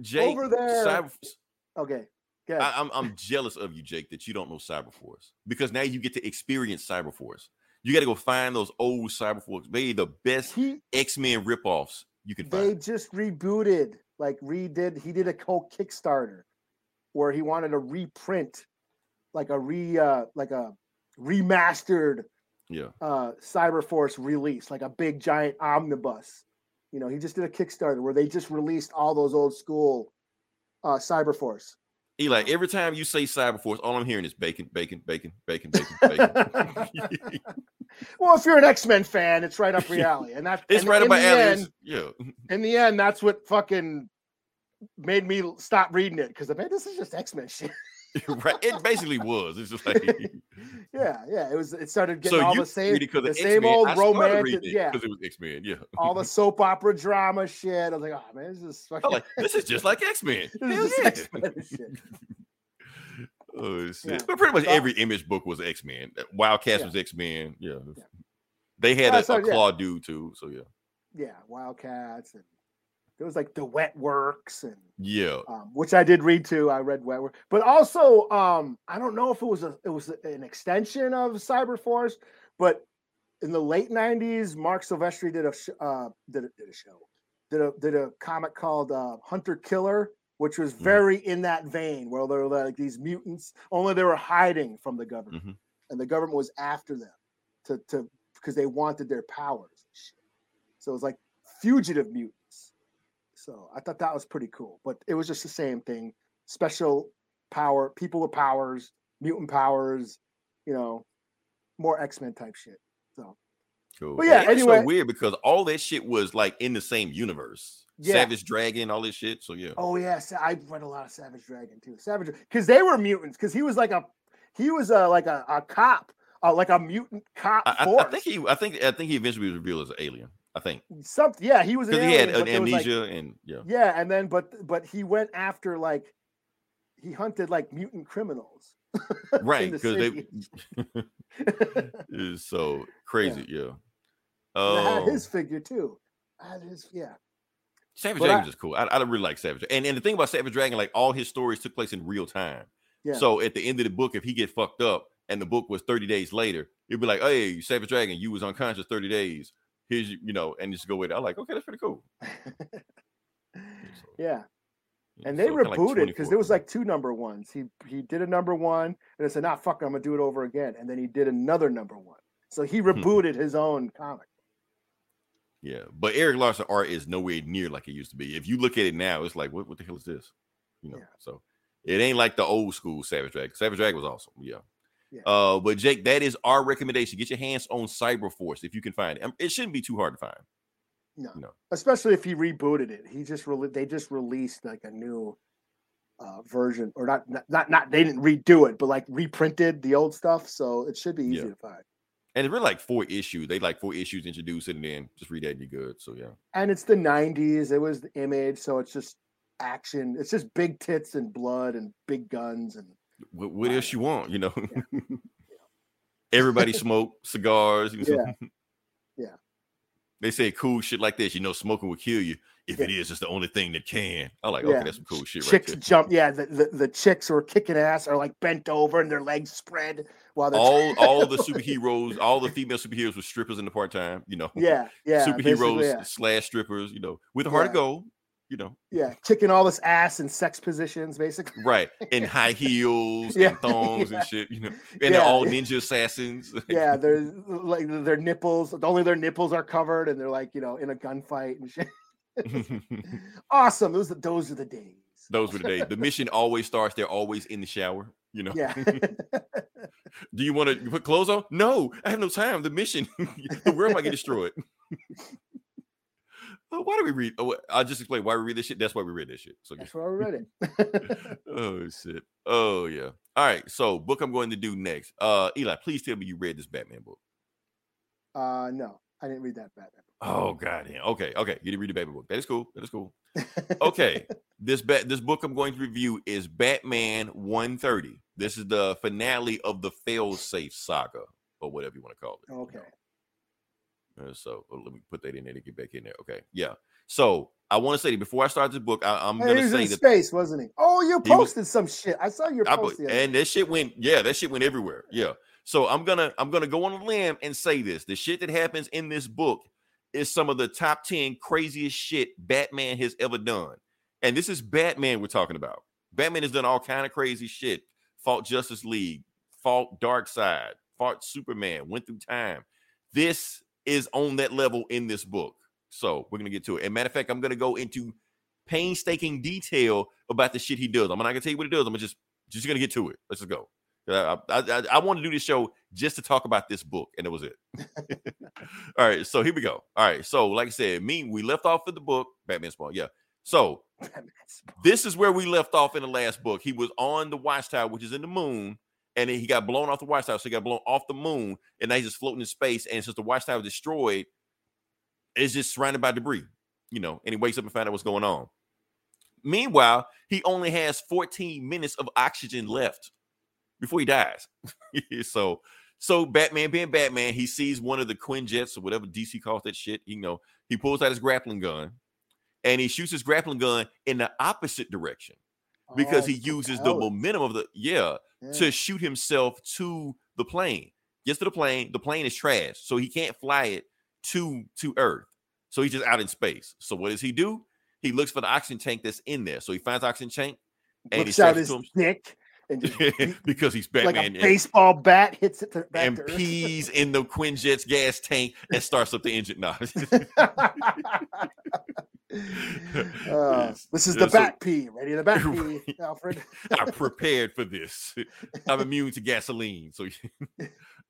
Jake, Over there- Cyber, okay, good. I, I'm I'm jealous of you, Jake, that you don't know Cyberforce because now you get to experience Cyberforce. You got to go find those old Cyberforce. They the best X Men ripoffs you can find. they find. just rebooted, like redid. He did a whole Kickstarter where he wanted to reprint, like a re uh, like a remastered Yeah, uh Cyberforce release, like a big giant omnibus. You know, he just did a Kickstarter where they just released all those old school uh Cyberforce. Eli. Every time you say Cyberforce, all I'm hearing is bacon, bacon, bacon, bacon, bacon, bacon. *laughs* well, if you're an X Men fan, it's right up your alley, and that's it's and right the alleys. end- Yeah, in the end, that's what fucking made me stop reading it because I man, this is just X Men shit. *laughs* right. It basically was. It's just like *laughs* yeah, yeah. It was. It started getting so all the same, read it 'cause the same X-Men. old I started romantic. Yeah, because it was X Men. Yeah, all the *laughs* soap opera drama shit. I was like, oh man, this is fucking. like this is just like X Men. this is just X-Men shit. Oh shit! Yeah. But pretty much So- every image book was X Men. Wildcats Yeah. was X Men. Yeah. Yeah. They had Yeah, a, so, a yeah. claw dude too. So yeah. Yeah, Wildcats and there was like the Wetworks and Yeah. um, which I did read too. I read Wet Work, but also um, I don't know if it was a it was an extension of Cyberforce, but in the late '90s, Marc Silvestri did a sh- uh, did a, did a show, did a did a comic called uh, Hunter Killer, which was Mhm. very in that vein, where they were like these mutants, only they were hiding from the government, Mhm. and the government was after them to to because they wanted their powers. So it was like fugitive mutants. So I thought that was pretty cool, but it was just the same thing: special power, people with powers, mutant powers, you know, more X Men type shit. So Cool. But yeah, anyway- so weird because all that shit was like in the same universe. Yeah. Savage Dragon, all this shit. So yeah. Oh yeah, I read a lot of Savage Dragon too. Savage because they were mutants. Because he was like a he was a like a, a cop, uh, like a mutant cop I, I- I think he I think I think he eventually was revealed as an alien. I think. something. Yeah, he was Because he had an was, like- amnesia and yeah. yeah, and then but but he went after like he hunted like mutant criminals. *laughs* in Right. the Because they city. *laughs* is so crazy. Yeah. Had Oh, his figure too. I his yeah. Savage but Dragon I- is cool. I, I really like Savage. And and the thing about Savage Dragon, like all his stories took place in real time. Yeah. So at the end of the book, if he get fucked up and the book was 30 days later, it'd be like, hey, Savage Dragon, you was unconscious 30 days. Here's you, know, and just go with it. I'm like, okay, that's pretty cool. *laughs* yeah. Yeah, And they so rebooted because 24. there was like two number ones. He he did a number one and I said, nah, fuck, it, I'm gonna do it over again. And then he did another number one. So he Hmm. rebooted his own comic. Yeah, but Erik Larsen art is nowhere near like it used to be. If you look at it now, it's like, what, what the hell is this? You know, Yeah. so it ain't like the old school Savage Dragon. Savage Dragon was awesome. Yeah. Yeah. Uh, but Jake, that is our recommendation. Get your hands on Cyberforce if you can find it. Um, It shouldn't be too hard to find. No. No. Especially if he rebooted it. He just rele- they just released like a new uh version or not not not, not they didn't redo it, but like reprinted the old stuff. So it should be easy Yeah. to find. And it's really like four issues. They like four issues introduced it and then just read that and you're good. So yeah. and it's the 90s it was the image so it's just action it's just big tits and blood and big guns and What, what else you want? You know, Yeah. *laughs* everybody *laughs* smoke cigars. You know, Yeah. *laughs* Yeah. They say cool shit like this. You know, smoking will kill you. If it is, it's the only thing that can. I like. Okay, that's some cool shit right chicks there. jump yeah the, the, the chicks who are kicking ass are like bent over and their legs spread while they're All all the superheroes, all the female superheroes were strippers in the part time. You know, yeah yeah superheroes slash strippers. You know, with a heart of gold. You know, yeah kicking all this ass in sex positions basically right in *laughs* high heels Yeah, and thongs yeah. and shit. You know, *laughs* and they're all ninja assassins. *laughs* yeah they're like their nipples only their nipples are covered and they're like you know in a gunfight and shit awesome those are those are the days Those were the days. The mission always starts. They're always in the shower. You know. yeah Do you want to put clothes on? No, I have no time. The mission, the world might get destroyed. Oh, why do we read? Oh, I'll just explain why we read this shit. That's why we read this shit. So, that's where I read it *laughs* oh shit. Oh yeah. All right. So, book I'm going to do next. Uh, Eli, please tell me you read this Batman book. uh no i didn't read that batman Book. Oh god damn. Okay. Okay. You didn't read the Batman book. That is cool. That is cool. *laughs* Okay. this bat this book I'm going to review is Batman 130. This is the finale of the fail-safe saga, or whatever you want to call it. you okay know. Uh, so oh, let me put that in there to get back in there. Okay, yeah. So I want to say that before I start this book, I, am Hey, gonna say in that space, wasn't he? Oh, you He was- posted some shit. I saw your I post. and that shit went, yeah, that shit went everywhere. Yeah. So I'm gonna I'm gonna go on a limb and say this: the shit that happens in this book is some of the top ten craziest shit Batman has ever done. And this is Batman we're talking about. Batman has done all kind of crazy shit. Fought Justice League, fought Darkseid, fought Superman, went through time. This is on that level in this book. So we're gonna get to it. And matter of fact, I'm gonna go into painstaking detail about the shit he does. I'm not gonna tell you what he does. I'm just just gonna get to it. Let's just go. Uh, I, I, I want to do this show just to talk about this book, and it was it. *laughs* All right, so here we go. All right, so like I said, me we left off in the book Batman Spawn. Yeah, so this is where we left off in the last book. He was on the watchtower, which is in the moon, and he got blown off the watchtower. So he got blown off the moon, and now he's just floating in space. And since the watchtower was destroyed, it's just surrounded by debris, you know. And he wakes up and finds out what's going on. Meanwhile, he only has 14 minutes of oxygen left. before he dies. *laughs* so so Batman being Batman, he sees one of the Quinjets or whatever DC calls that shit. You know, he pulls out his grappling gun and he shoots his grappling gun in the opposite direction because Oh, he uses the momentum of the yeah Yeah. to shoot himself to the plane. Gets to the plane, the plane is trash, so he can't fly it to to Earth. So he's just out in space. So what does he do? He looks for the oxygen tank that's in there. So he finds oxygen tank and he looks out his to him dick and just *laughs* because he's like Batman a baseball bat hits it to, back and pees in the Quinjet's gas tank and starts up the engine. No, *laughs* Uh, this is the so- bat pee. Ready the bat pee, *laughs* Alfred. I prepared for this. I'm immune to gasoline. So,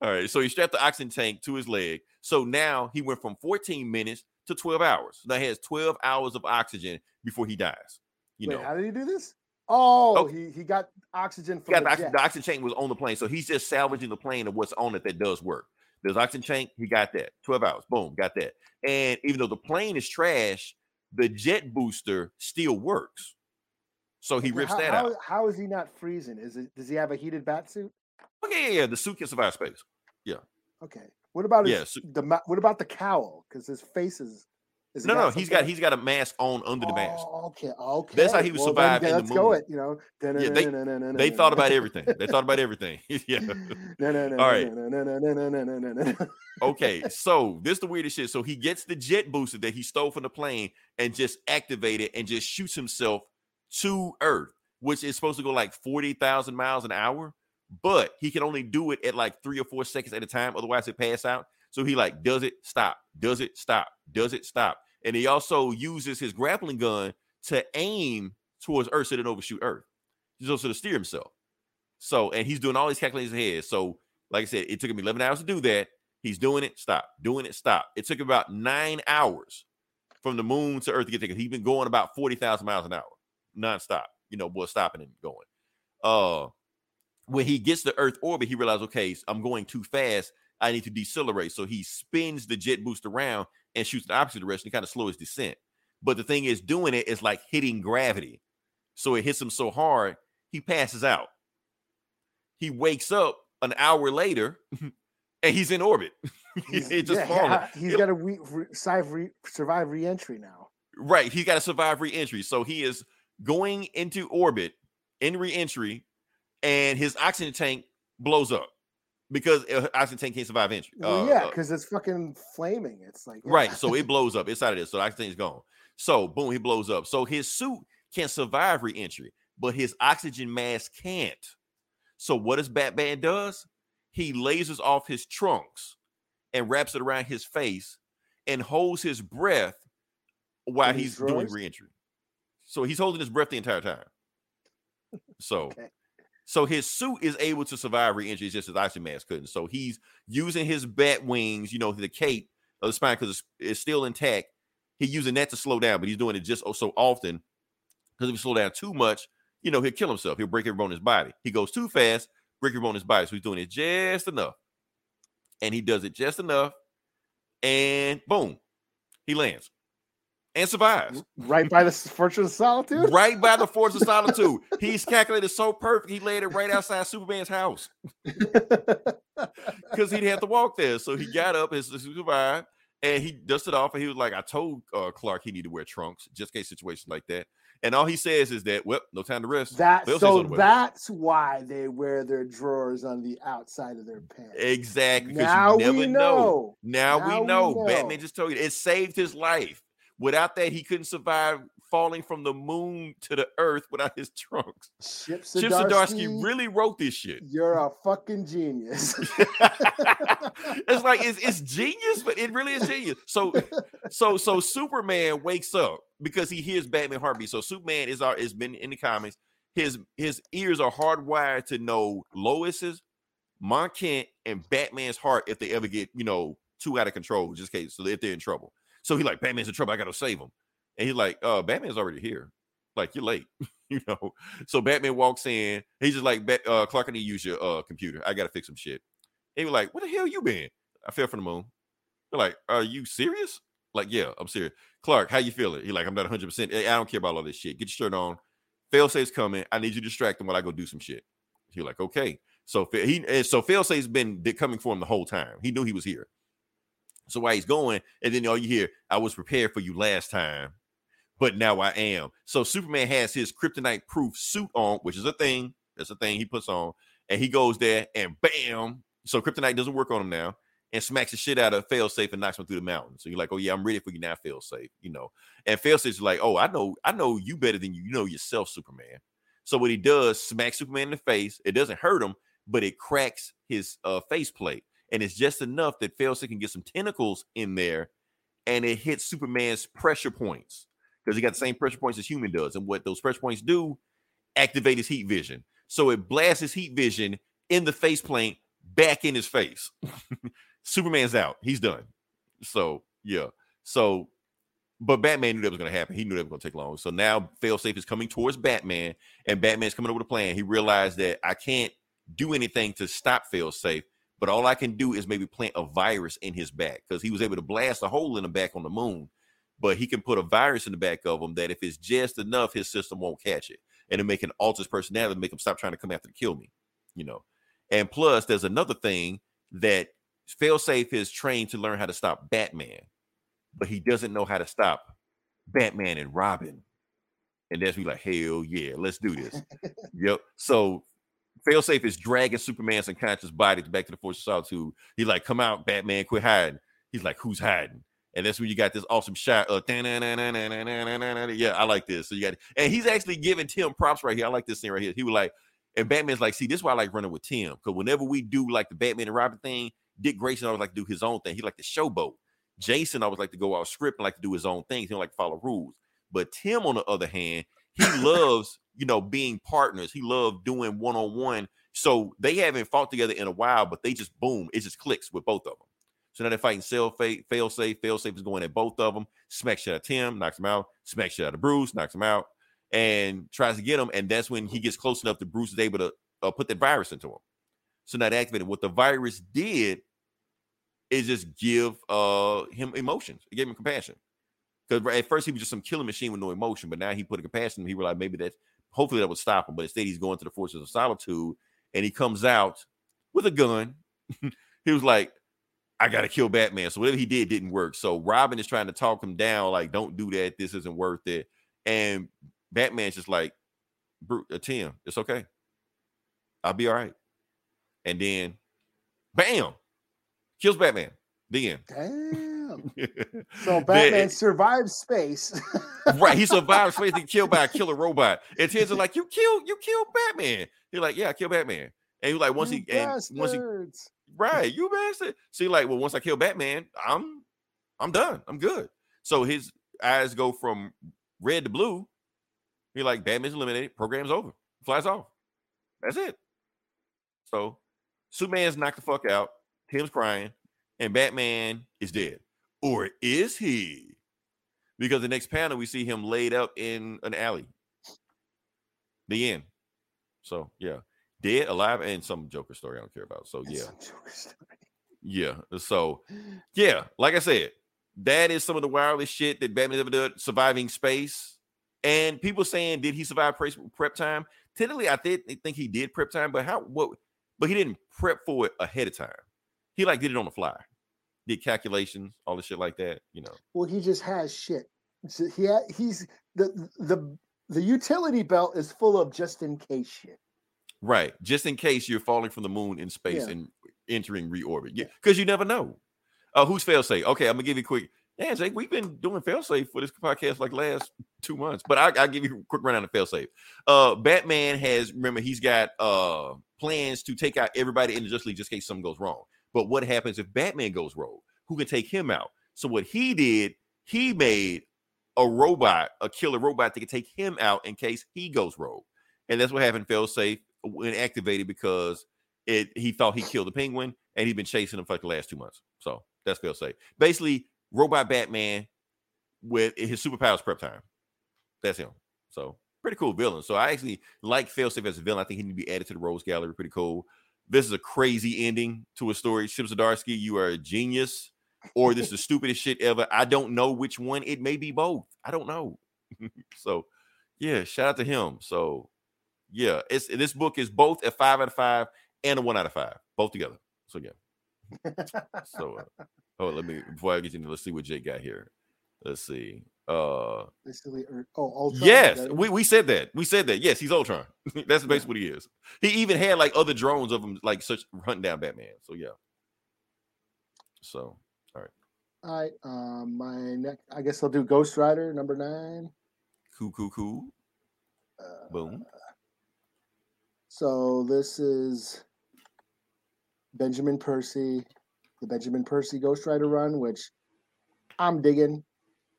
all right. So he strapped the oxygen tank to his leg. So now he went from 14 minutes to 12 hours. Now he has 12 hours of oxygen before he dies. You Wait, know, how did he do this? Oh, Oh. he he got oxygen from got the oxygen, the oxygen tank was on the plane. So he's just salvaging the plane of what's on it that does work. There's oxygen tank. He got that. 12 hours. Boom. Got that. And even though the plane is trash, the jet booster still works. So he rips how, that how- out. How is he not freezing? Is it? Does he have a heated bat suit? Oh, okay, yeah, yeah. The suit can survive space. Yeah. Okay. What about his, Yeah, the what about the cowl? Because his face is. Is No, no, he's got he's got a mask on under the mask. Oh, okay, okay. That's how he would Well, then, survive in yeah, the let's go it. You know. Yeah, they- They thought about everything. They thought about everything. yeah. All right. Okay. So this the weirdest shit. So he gets the jet booster that he stole from the plane and just activate it and just shoots himself to Earth, which is supposed to go like 40,000 miles an hour. But he can only do it at like three or four seconds at a time. Otherwise, it pass out. So he like does it, stop, does it, stop, does it, stop. And he also uses his grappling gun to aim towards Earth so it overshoot Earth. He's also to steer himself. So, and he's doing all these calculations in his head. So, like I said, it took him 11 hours to do that. He's doing it, stop, doing it, stop. It took about nine hours from the moon to Earth to get there. He's been going about 40,000 miles an hour, nonstop, you know, boy, stopping and going. Uh, when he gets to Earth orbit, he realizes, okay, I'm going too fast. I need to decelerate. So he spins the jet boost around and shoots the opposite direction to kind of slow his descent. But the thing is, doing it is like hitting gravity. So it hits him so hard, he passes out. He wakes up an hour later *laughs* and he's in orbit. *laughs* He's, it just yeah, falling. he's got to re- re- survive, re- survive re-entry now. Right. He's got to survive re-entry. So he is going into orbit in re-entry, and his oxygen tank blows up because uh, oxygen tank can't survive entry. Well, uh, yeah, uh, because it's fucking flaming. It's like yeah. Right. So *laughs* it blows up. It's out of this. So the oxygen is gone. So boom, he blows up. So his suit can survive re-entry, but his oxygen mask can't. So what does Batman does? He lasers off his trunks and wraps it around his face and holds his breath while he's doing re-entry. So he's holding his breath the entire time. So Okay. So his suit is able to survive re-entry, it's just his oxygen mask couldn't. So he's using his bat wings, you know, the cape of the spine because it's, it's still intact. He's using that to slow down, but he's doing it just so often because if he slow down too much, you know, he'll kill himself. He'll break every bone in his body. He goes too fast, break every bone in his body. So he's doing it just enough. And he does it just enough. And boom, he lands and survives. right by the Fortress of Solitude. right by the Fortress of *laughs* Solitude. He's calculated so perfect. He laid it right outside Superman's house *laughs* because he'd have to walk there. So he got up, his, his survived, and he dusted off. And he was like, "I told uh, Clark he needed to wear trunks just in case situations like that." And all he says is that, "Well, no time to rest." that They'll so something about it. that's why they wear their drawers on the outside of their pants. exactly. Now you never we know. know. Now, Now we we know. know. Batman just told you it saved his life. Without that, he couldn't survive falling from the moon to the earth without his trunks. Chip Chip Zdarsky, Zdarsky really wrote this shit. You're a fucking genius. *laughs* it's like it's, it's genius, but it really is genius. So, so, so Superman wakes up because he hears Batman heartbeat. So Superman is uh, our has been in the comics. His his ears are hardwired to know Lois's, Mon Kent, and Batman's heart if they ever get you know too out of control, just in case. So if they're in trouble. So he like Batman's in trouble. I got to save him. And he's like, uh, Batman's already here. Like you're late, *laughs* you know. So Batman walks in. He's just like, "Bat- uh, Clark, I need to use your uh computer. I gotta fix some shit. He was like, "Where the hell you been?" I fell from the moon. They're like, "Are you serious?" Like, "Yeah, I'm serious." Clark, how you feeling? He like, "I'm not 100. percent I don't care about all this shit. Get your shirt on. Fail safe's coming. I need you to distract him while I go do some shit." He like, "Okay." So he so Failsafe's been coming for him the whole time. He knew he was here. So while he's going, and then all you hear, I was prepared for you last time, but now I am. So Superman has his kryptonite proof suit on, which is a thing. That's a thing he puts on, and he goes there and bam. So kryptonite doesn't work on him now, and smacks the shit out of Failsafe and knocks him through the mountain. So you're like, oh yeah, I'm ready for you now, Failsafe. You know, and Failsafe's like, oh, I know, I know you better than you. You know yourself, Superman. So what he does, smacks Superman in the face. It doesn't hurt him, but it cracks his uh, faceplate, and it's just enough that Failsafe can get some tentacles in there, and it hits Superman's pressure points because he got the same pressure points as human does. And what those pressure points do, activate his heat vision. So it blasts his heat vision in the faceplate back in his face. *laughs* Superman's out. He's done. So yeah. So, but Batman knew that was going to happen. He knew that was going to take long. So now Failsafe is coming towards Batman, and Batman's coming up with a plan. He realized that I can't do anything to stop Failsafe, but all I can do is maybe plant a virus in his back because he was able to blast a hole in the back on the moon. But he can put a virus in the back of him that if it's just enough, his system won't catch it, and it make an alter his personality, make him stop trying to come after to kill me. You know. And plus, there's another thing that Failsafe is trained to learn how to stop Batman, but he doesn't know how to stop Batman and Robin. And that's we like, hell yeah, let's do this. *laughs* yep. So Failsafe is dragging Superman's unconscious body back to the Force of Solitude. He like, come out, Batman, quit hiding. He's like, who's hiding? And that's when you got this awesome shot yeah, I like this. So you got and he's actually giving Tim props right here. I like this scene right here. He was like, and Batman's like, see, this is why I like running with Tim. Because whenever we do like the Batman and Robin thing, Dick Grayson always like do his own thing. He like to showboat. Jason always like to go out script and like to do his own things. He don't like to follow rules. But Tim, on the other hand, he loves, you know, being partners. He loved doing one-on-one. So they haven't fought together in a while, but they just boom, it just clicks with both of them. So now they're fighting fail safe, fail safe, fail safe is going at both of them. Smack shit out of Tim, knocks him out. Smack shit out of Bruce, knocks him out, and tries to get him. And that's when he gets close enough that Bruce is able to uh, put that virus into him. So now they activated. What the virus did is just give uh him emotions. It gave him compassion. Because at first he was just some killing machine with no emotion, but now he put a compassion. He realized maybe that hopefully that would stop him. But instead he's going to the forces of solitude, and he comes out with a gun. *laughs* he was like, "I got to kill Batman." So whatever he did didn't work. So Robin is trying to talk him down, like, "Don't do that. This isn't worth it." And Batman's just like, "Bru- uh, "Tim, it's okay. I'll be all right." And then, bam, kills Batman. The end. Damn. *laughs* So Batman survived space. *laughs* right. He survived space and killed by a killer robot. And Ted's like, you killed, you killed Batman. He's like, yeah, I killed Batman. And he was like, once You he and once he right, you bastard. So he like, well, once I kill Batman, I'm I'm done. I'm good. So his eyes go from red to blue. He like, Batman's eliminated, program's over, flies off. That's it. So Superman's knocked the fuck out, Tim's crying, and Batman is dead. Or is he? Because the next panel we see him laid up in an alley. The end. So yeah, dead, alive, and some Joker story I don't care about. So yeah, story. yeah. So yeah, like I said, that is some of the wildest shit that Batman ever did. Surviving space, and people saying, did he survive prep, prep time? Technically, I did think he did prep time, but how? What? But he didn't prep for it ahead of time. He like did it on the fly, did calculations, all the shit like that. You know. Well, he just has shit. So he ha- he's the the the utility belt is full of just in case shit. Right. Just in case you're falling from the moon in space Yeah. and entering reorbit. Yeah. Yeah. Because you never know. Uh who's fail safe? Okay, I'm gonna give you a quick. Yeah, Jake, we've been doing fail safe for this podcast like last two months, but I, I'll give you a quick rundown of fail safe. Uh Batman has remember he's got uh plans to take out everybody in the Justice League just in case something goes wrong. But what happens if Batman goes rogue? Who can take him out? So what he did, he made a robot, a killer robot that can take him out in case he goes rogue. And that's what happened. Fail safe when activated because it he thought he killed the penguin and he'd been chasing him for like the last two months. So that's fail safe. Basically, robot Batman with his superpowers prep time. That's him. So pretty cool villain. So I actually like Failsafe as a villain. I think he need to be added to the Rogues Gallery. Pretty cool. This is a crazy ending to a story. Chip Zdarsky, you are a genius, or this is the stupidest shit ever. I don't know which one. It may be both. I don't know. *laughs* so yeah, shout out to him. So yeah, it's this book is both a five out of five and a one out of five, both together. So yeah. So uh, oh, let me before I get into let's see what Jake got here. Let's see. Uh Basically, oh, Ultron, yes, we, we said that. We said that. Yes, he's Ultron. *laughs* That's basically what he is. He even had like other drones of him, like such hunting down Batman. So yeah. So all right. All right. um, my next, I guess I'll do Ghost Rider number nine. cool, cool, cool. Uh, Boom. So this is Benjamin Percy, the Benjamin Percy Ghost Rider run, which I'm digging.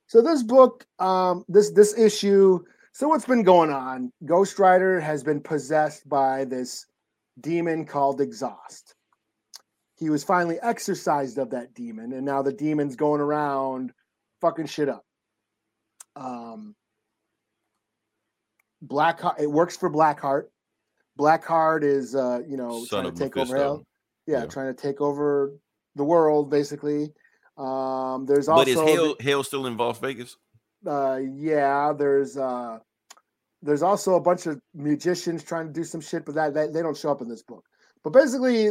So this book, um, this this issue. So what's been going on? Ghost Rider has been possessed by this demon called Exhaust. He was finally exorcised of that demon, and now the demon's going around fucking shit up. Um, Blackheart. It works for Blackheart. Blackheart is, uh, you know, Son trying to take over hell. Yeah, Yeah. trying to take over the world, basically. Um, there's also. But is also, hell hell still in Las Vegas? uh, yeah, there's, uh, there's also a bunch of magicians trying to do some shit, but that, that they don't show up in this book. But basically,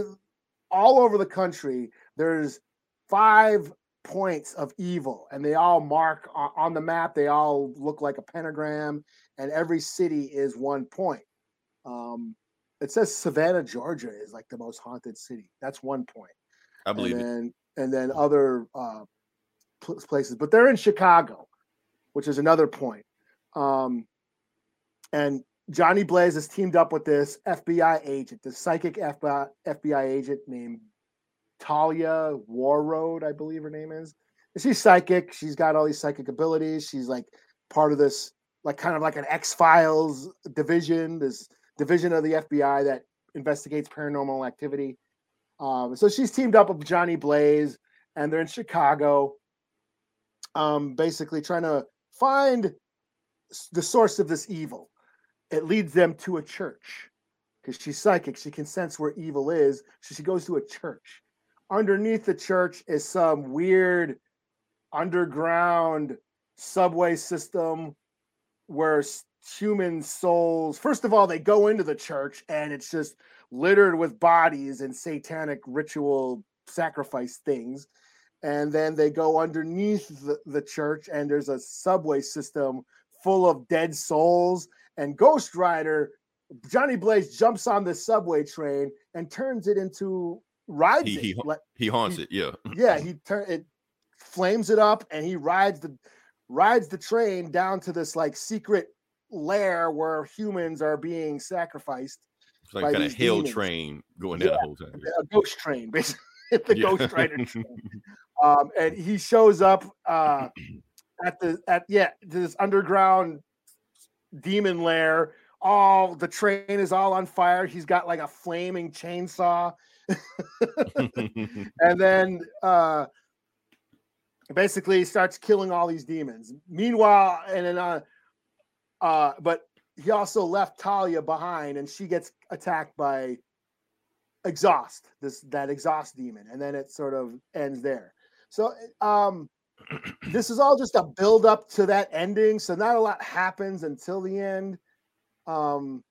all over the country, there's five points of evil, and they all mark on, the map. They all look like a pentagram, and every city is one point. Um, it says Savannah, Georgia, is like the most haunted city. That's one point I believe and it. then and then other uh, places, but they're in Chicago, which is another point. Um, and Johnny Blaze has teamed up with this FBI agent, this psychic FBI, FBI agent named Talia Warroad, I believe her name is. And she's psychic. She's got all these psychic abilities. She's like part of this, like kind of like an X Files division, this division of the FBI that investigates paranormal activity. Um, so she's teamed up with Johnny Blaze, and they're in Chicago, um, basically trying to find the source of this evil. It leads them to a church because she's psychic. She can sense where evil is. So she goes to a church. Underneath the church is some weird underground subway system where human souls, first of all, they go into the church and it's just littered with bodies and satanic ritual sacrifice things. And then they go underneath the, the church, and there's a subway system full of dead souls. And Ghost Rider, Johnny Blaze jumps on the subway train and turns it into rides. He- it. he- Like- He haunts it. Yeah. *laughs* yeah, he turn it flames it up and he rides the rides the train down to this like secret lair where humans are being sacrificed. It's like by kind of hell demons. train going down the whole time. A ghost train, *laughs* basically. the Yeah. Ghost Rider *laughs* train. Um, and he shows up uh, at the at yeah this underground demon lair. All the train is all on fire. He's got like a flaming chainsaw, *laughs* and then uh, basically starts killing all these demons. Meanwhile, and then uh, uh, but he also left Talia behind, and she gets attacked by exhaust this that exhaust demon and then it sort of ends there. So um *clears throat* this is all just a build up to that ending so not a lot happens until the end. Um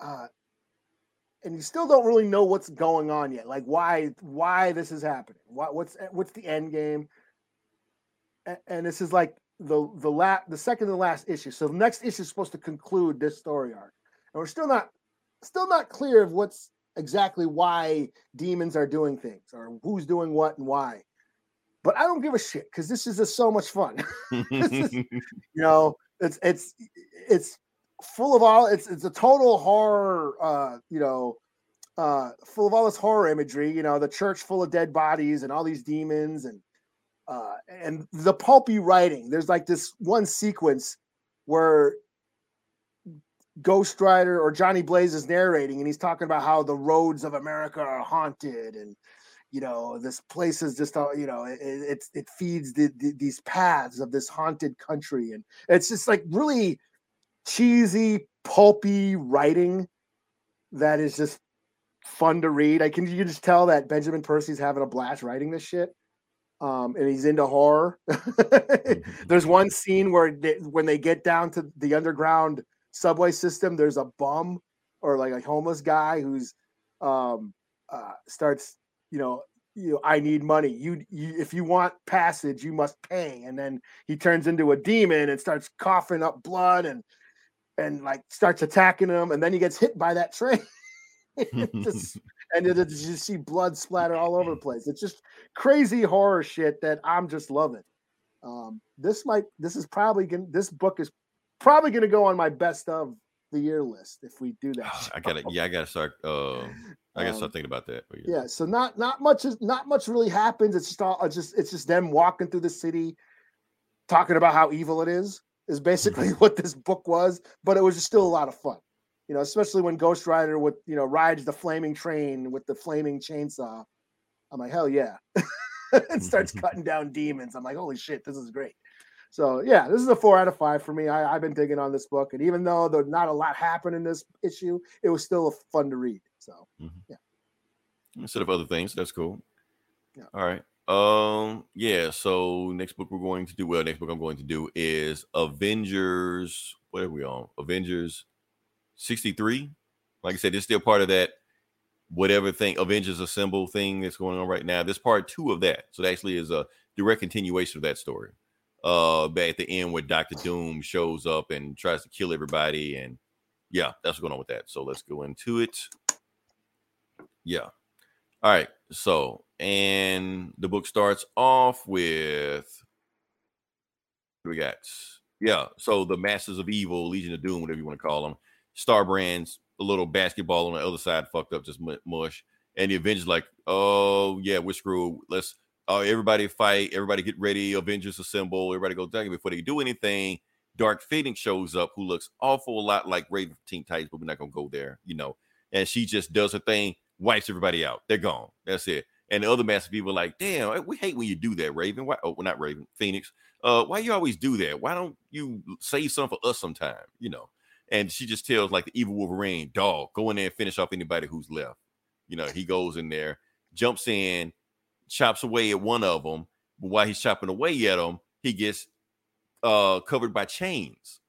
uh and you still don't really know what's going on yet like why why this is happening? What what's what's the end game? A- and this is like the the last the second to the last issue so the next issue is supposed to conclude this story arc and we're still not still not clear of what's exactly why demons are doing things or who's doing what and why. But I don't give a shit because this is just so much fun. *laughs* is- *laughs* you know, it's it's it's full of all it's it's a total horror uh you know uh full of all this horror imagery, you know, the church full of dead bodies and all these demons and uh and the pulpy writing. There's like this one sequence where Ghost Rider or Johnny Blaze is narrating, and he's talking about how the roads of America are haunted, and you know this place is just you know it it, it feeds the, the, these paths of this haunted country, and it's just like really cheesy, pulpy writing that is just fun to read. I can you can just tell that Benjamin Percy's having a blast writing this shit. Um, and he's into horror. *laughs* There's one scene where they, when they get down to the underground subway system there's a bum or like a homeless guy who's um uh starts you know you know, I need money. You, you if you want passage, you must pay. And then he turns into a demon and starts coughing up blood and and like starts attacking him. And then he gets hit by that train. *laughs* just, *laughs* and you see blood splatter all over the place. It's just crazy horror shit that I'm just loving. Um, this might this is probably gonna this book is probably gonna go on my best of the year list if we do that. *sighs* I gotta yeah, I gotta start uh I gotta Um, start thinking about that. But yeah so not not much is not much really happens it's just all it's just it's just them walking through the city talking about how evil it is is basically *laughs* what this book was but it was just still a lot of fun you know especially when ghost rider with you know rides the flaming train with the flaming chainsaw i'm like hell yeah *laughs* and starts *laughs* cutting down demons i'm like holy shit this is great so yeah this is a four out of five for me I, i've been digging on this book and even though there's not a lot happened in this issue it was still fun to read so yeah. instead of other things. That's cool. Yeah. All right. Um. Yeah. So next book we're going to do. Well, next book I'm going to do is Avengers. What are we on? Avengers 63. Like I said, it's still part of that whatever thing Avengers Assemble thing that's going on right now. This part two of that. So it actually is a direct continuation of that story. Uh, at the end where Doctor Doom shows up and tries to kill everybody, and yeah, that's what's going on with that. So let's go into it. Yeah. All right. So, and the book starts off with we got. Yeah. So the Masters of Evil, Legion of Doom, whatever you want to call them, Starbrand's a little basketball on the other side fucked up, just mush. And the Avengers like, oh yeah, we're screwed. Let's uh, everybody fight. Everybody get ready. Avengers assemble. Everybody go down before they do anything. Dark Phoenix shows up, who looks awful a lot like Raven Teen Titans, but we're not gonna go there, you know. And she just does her thing, wipes everybody out. They're gone. That's it. And the other massive people like, damn, we hate when you do that, Raven. Why? Oh, well, not Raven, Phoenix. Uh, why you always do that? Why don't you save something for us sometime? You know. And she just tells like the evil Wolverine, dog, go in there and finish off anybody who's left. You know, he goes in there, jumps in, chops away at one of them. But while he's chopping away at them, he gets uh covered by chains.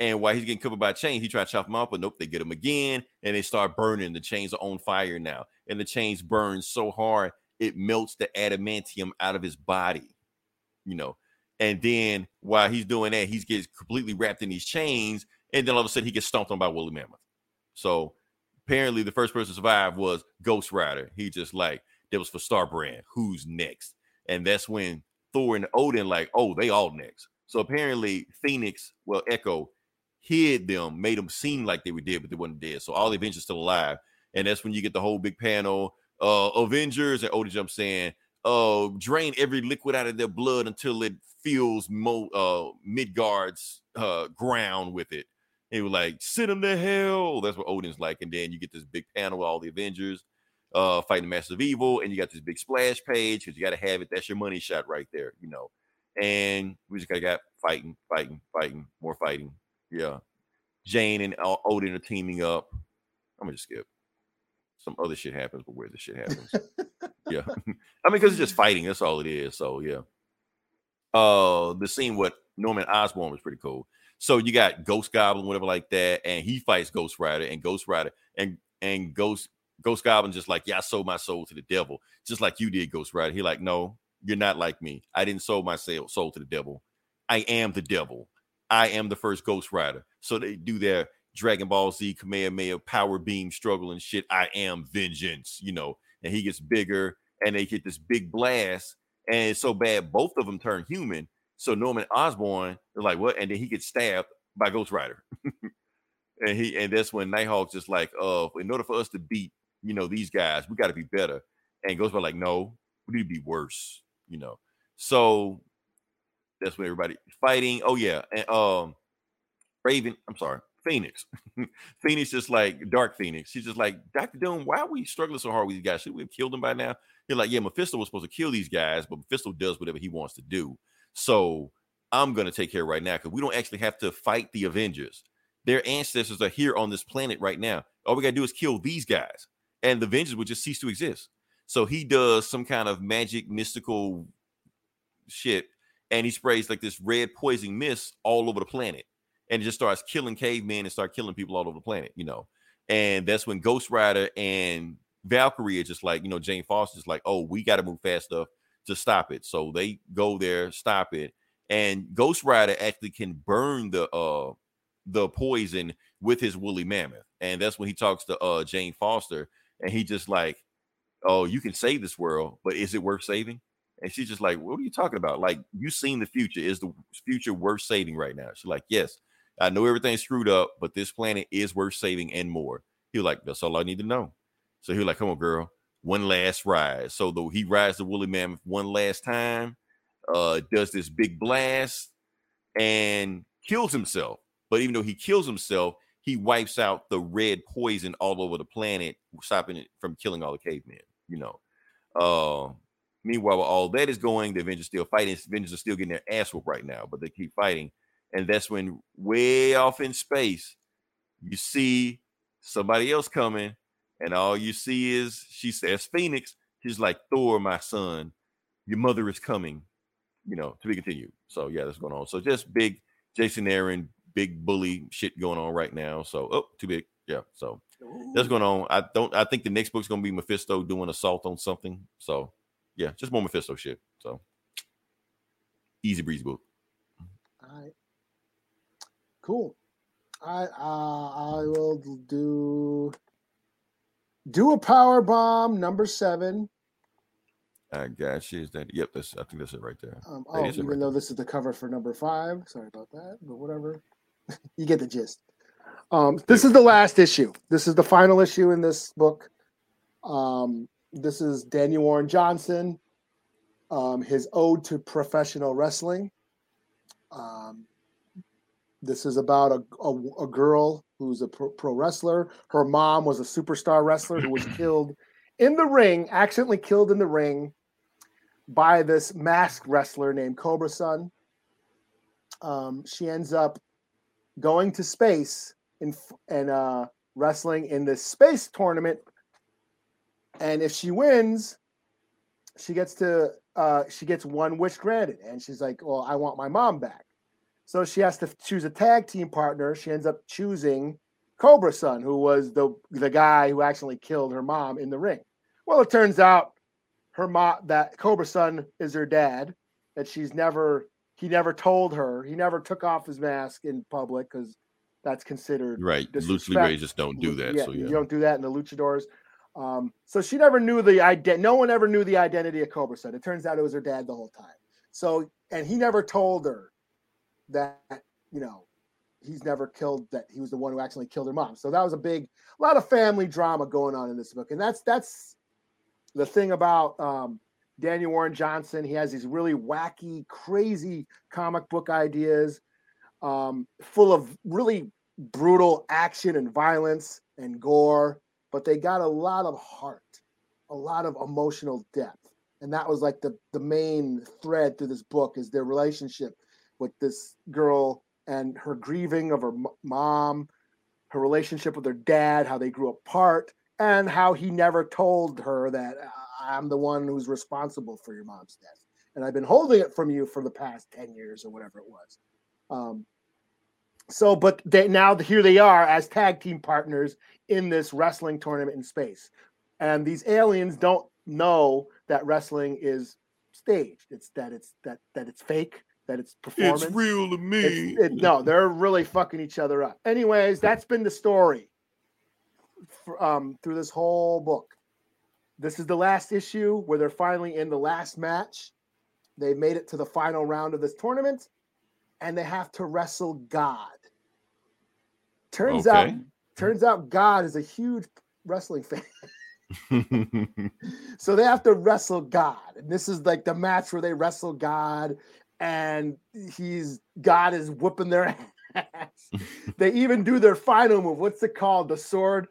And while he's getting covered by chains, he tries to chop them off, but nope, they get him again, and they start burning. The chains are on fire now, and the chains burn so hard it melts the adamantium out of his body, you know. And then while he's doing that, he gets completely wrapped in these chains, and then all of a sudden he gets stomped on by Woolly Mammoth. So apparently, the first person to survive was Ghost Rider. He just like that was for Starbrand. Who's next? And that's when Thor and Odin like, oh, they all next. So apparently, Phoenix, well, Echo hid them, made them seem like they were dead, but they weren't dead. So all the Avengers still alive. And that's when you get the whole big panel, uh, Avengers, and Odin jumps saying, uh, drain every liquid out of their blood until it fills Mo uh Midgard's uh ground with it. He was like, send them to hell. That's what Odin's like. And then you get this big panel with all the Avengers uh fighting the Masters of Evil, and you got this big splash page because you got to have it. That's your money shot right there, you know. And we just got got fighting, fighting, fighting, more fighting. Yeah. Jane and Odin are teaming up. I'm gonna just skip. Some other shit happens, but where the shit happens. yeah. *laughs* I mean, because it's just fighting, that's all it is. So yeah. Uh the scene with Norman Osborn was pretty cool. So you got Ghost Goblin, whatever like that, and he fights Ghost Rider, and Ghost Rider and and Ghost Ghost Goblin just like, yeah, I sold my soul to the devil, just like you did, Ghost Rider. He like, no, you're not like me. I didn't sold my soul soul to the devil. I am the devil. I am the first Ghost Rider. So they do their Dragon Ball Z Kamehameha power beam struggle and shit. I am vengeance, you know. And he gets bigger, and they get this big blast, and it's so bad both of them turn human. So Norman Osborn, they're like, what? And then he gets stabbed by Ghost Rider. *laughs* and he and that's when Nighthawk's just like, uh, in order for us to beat, you know, these guys, we got to be better. And Ghost Rider like, no, we need to be worse, you know. So that's when everybody fighting. Oh yeah, and um, Raven. I'm sorry, Phoenix. *laughs* Phoenix just like Dark Phoenix. She's just like Doctor Doom. Why are we struggling so hard with these guys? Should we have killed them by now? You're like, yeah, Mephisto was supposed to kill these guys, but Mephisto does whatever he wants to do. So I'm gonna take care right now because we don't actually have to fight the Avengers. Their ancestors are here on this planet right now. All we gotta do is kill these guys, and the Avengers would just cease to exist. So he does some kind of magic, mystical shit, and he sprays like this red poison mist all over the planet, and it just starts killing cavemen and start killing people all over the planet. You know, and that's when Ghost Rider and Valkyrie are just like, you know, Jane Foster's like, oh, we got to move fast enough to stop it. So they go there, stop it, and Ghost Rider actually can burn the uh the poison with his woolly mammoth, and that's when he talks to uh Jane Foster, and he just like, oh, you can save this world, but is it worth saving? And she's just like, what are you talking about? Like, you seen the future. Is the future worth saving right now? She's like, yes, I know everything's screwed up, but this planet is worth saving and more. He was like, that's all I need to know. So he was like, come on, girl, one last ride. So though he rides the woolly mammoth one last time, uh, does this big blast and kills himself. But even though he kills himself, he wipes out the red poison all over the planet, stopping it from killing all the cavemen. You know. Uh, meanwhile, while all that is going, the Avengers still fighting. The Avengers are still getting their ass whooped right now, but they keep fighting. And that's when, way off in space, you see somebody else coming, and all you see is she says Phoenix. She's like Thor, my son. Your mother is coming. You know, to be continued. So yeah, that's going on. So just big Jason Aaron, big bully shit going on right now. So oh, too big. Yeah. So that's going on. I don't. I think the next book's gonna be Mephisto doing assault on something. So yeah, just more Mephisto shit. So easy breeze book. All right. Cool. I uh, I will do do a power bomb number seven. I got you. Is that? Yep. That's. I think that's it right there. Um, oh, even right though there. this is the cover for number five. Sorry about that, but whatever. *laughs* you get the gist. Um, this is the last issue. This is the final issue in this book. Um, this is Daniel Warren Johnson, um, his ode to professional wrestling. Um, this is about a, a, a girl who's a pro, pro wrestler. Her mom was a superstar wrestler who was *clears throat* killed in the ring, accidentally killed in the ring by this masked wrestler named Cobra Sun. Um, she ends up going to space in, and uh, wrestling in this space tournament. And if she wins, she gets to uh, she gets one wish granted, and she's like, "Well, I want my mom back." So she has to choose a tag team partner. She ends up choosing Cobra Sun, who was the the guy who actually killed her mom in the ring. Well, it turns out her mom that Cobra Sun is her dad. That she's never he never told her. He never took off his mask in public because that's considered Right. Lucha disrespect. Just don't do that. so you don't do that in the luchadors. Um, so she never knew the ident. No one ever knew the identity of Cobra Sun. It turns out it was her dad the whole time. So and he never told her that you know he's never killed that he was the one who actually killed her mom. So that was a big a lot of family drama going on in this book, and that's that's the thing about um, Daniel Warren Johnson. He has these really wacky, crazy comic book ideas, um, full of really brutal action and violence and gore, but they got a lot of heart, a lot of emotional depth. And that was like the, the main thread through this book is their relationship with this girl and her grieving of her m- mom, her relationship with her dad, how they grew apart, and how he never told her that "Uh, I'm the one who's responsible for your mom's death. And I've been holding it from you for the past 10 years or whatever it was. Um, so, but they, now here they are as tag team partners in this wrestling tournament in space. And these aliens don't know that wrestling is staged. It's that it's that that it's fake, that it's performance. It's real to me. It's- it- no, they're really fucking each other up. Anyways, that's been the story for, um, through this whole book. This is the last issue where they're finally in the last match. They've made it to the final round of this tournament, and they have to wrestle God. Turns out, turns out, God is a huge wrestling fan. *laughs* *laughs* So they have to wrestle God. And this is like the match where they wrestle God and he's God is whooping their *laughs* ass. they even do their final move. What's it called? The sword.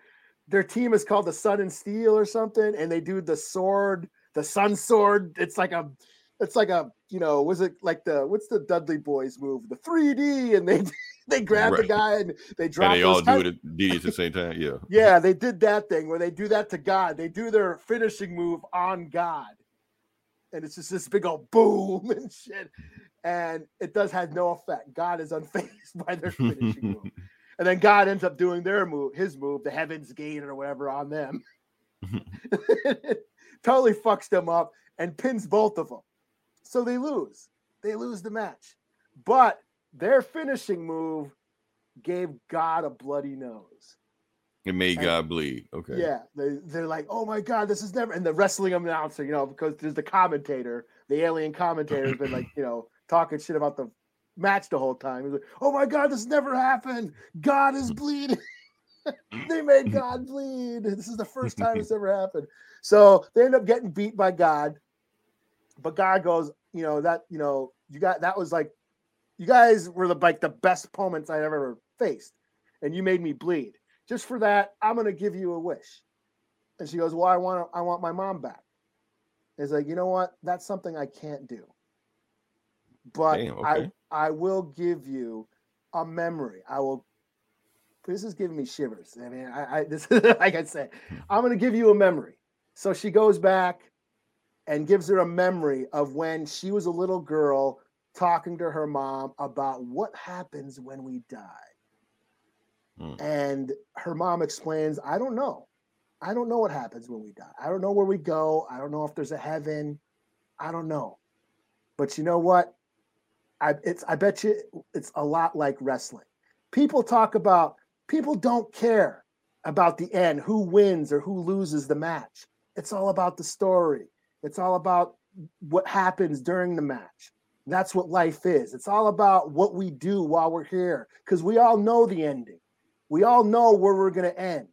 Their team is called the Sun and Steel or something. And they do the sword, the sun sword. It's like a it's like a, you know, was it like the what's the Dudley Boyz move? The 3D, and they *laughs* they grab the guy and they drop and they all do it at, at the same time. Yeah. *laughs* yeah, they did that thing where they do that to God. They do their finishing move on God. And it's just this big old *laughs* boom and shit. And it does have no effect. God is unfazed *laughs* by their finishing move. *laughs* and then God ends up doing their move, his move, the Heaven's Gate or whatever on them. totally fucks them up and pins both of them. So they lose. They lose the match. But their finishing move gave God a bloody nose. It made And- God bleed. Okay. Yeah, they, they're like, oh my God, this is never. And the wrestling announcer, you know, because there's the commentator, the alien commentator has been like, *laughs* you know, talking shit about the match the whole time. He's like, oh my God, this never happened. God is bleeding. *laughs* they made God bleed. This is the first time it's *laughs* ever happened. So they end up getting beat by God. But God goes, you know, that, you know, you got that was like, you guys were the like the best opponents I ever faced. And you made me bleed just for that, I'm gonna give you a wish. And she goes, Well, I want I want my mom back. It's like, you know what? That's something I can't do. But Damn, I okay. I will give you a memory. I will this is giving me shivers. I mean, I, I *laughs* this is like I said, hmm. I'm gonna give you a memory. So she goes back and gives her a memory of when she was a little girl talking to her mom about what happens when we die. Hmm. And her mom explains, I don't know. I don't know what happens when we die. I don't know where we go. I don't know if there's a heaven. I don't know. But you know what? I it's I bet you it's a lot like wrestling. People talk about people don't care about the end, who wins or who loses the match. It's all about the story. It's all about what happens during the match. That's what life is. It's all about what we do while we're here because we all know the ending. We all know where we're going to end.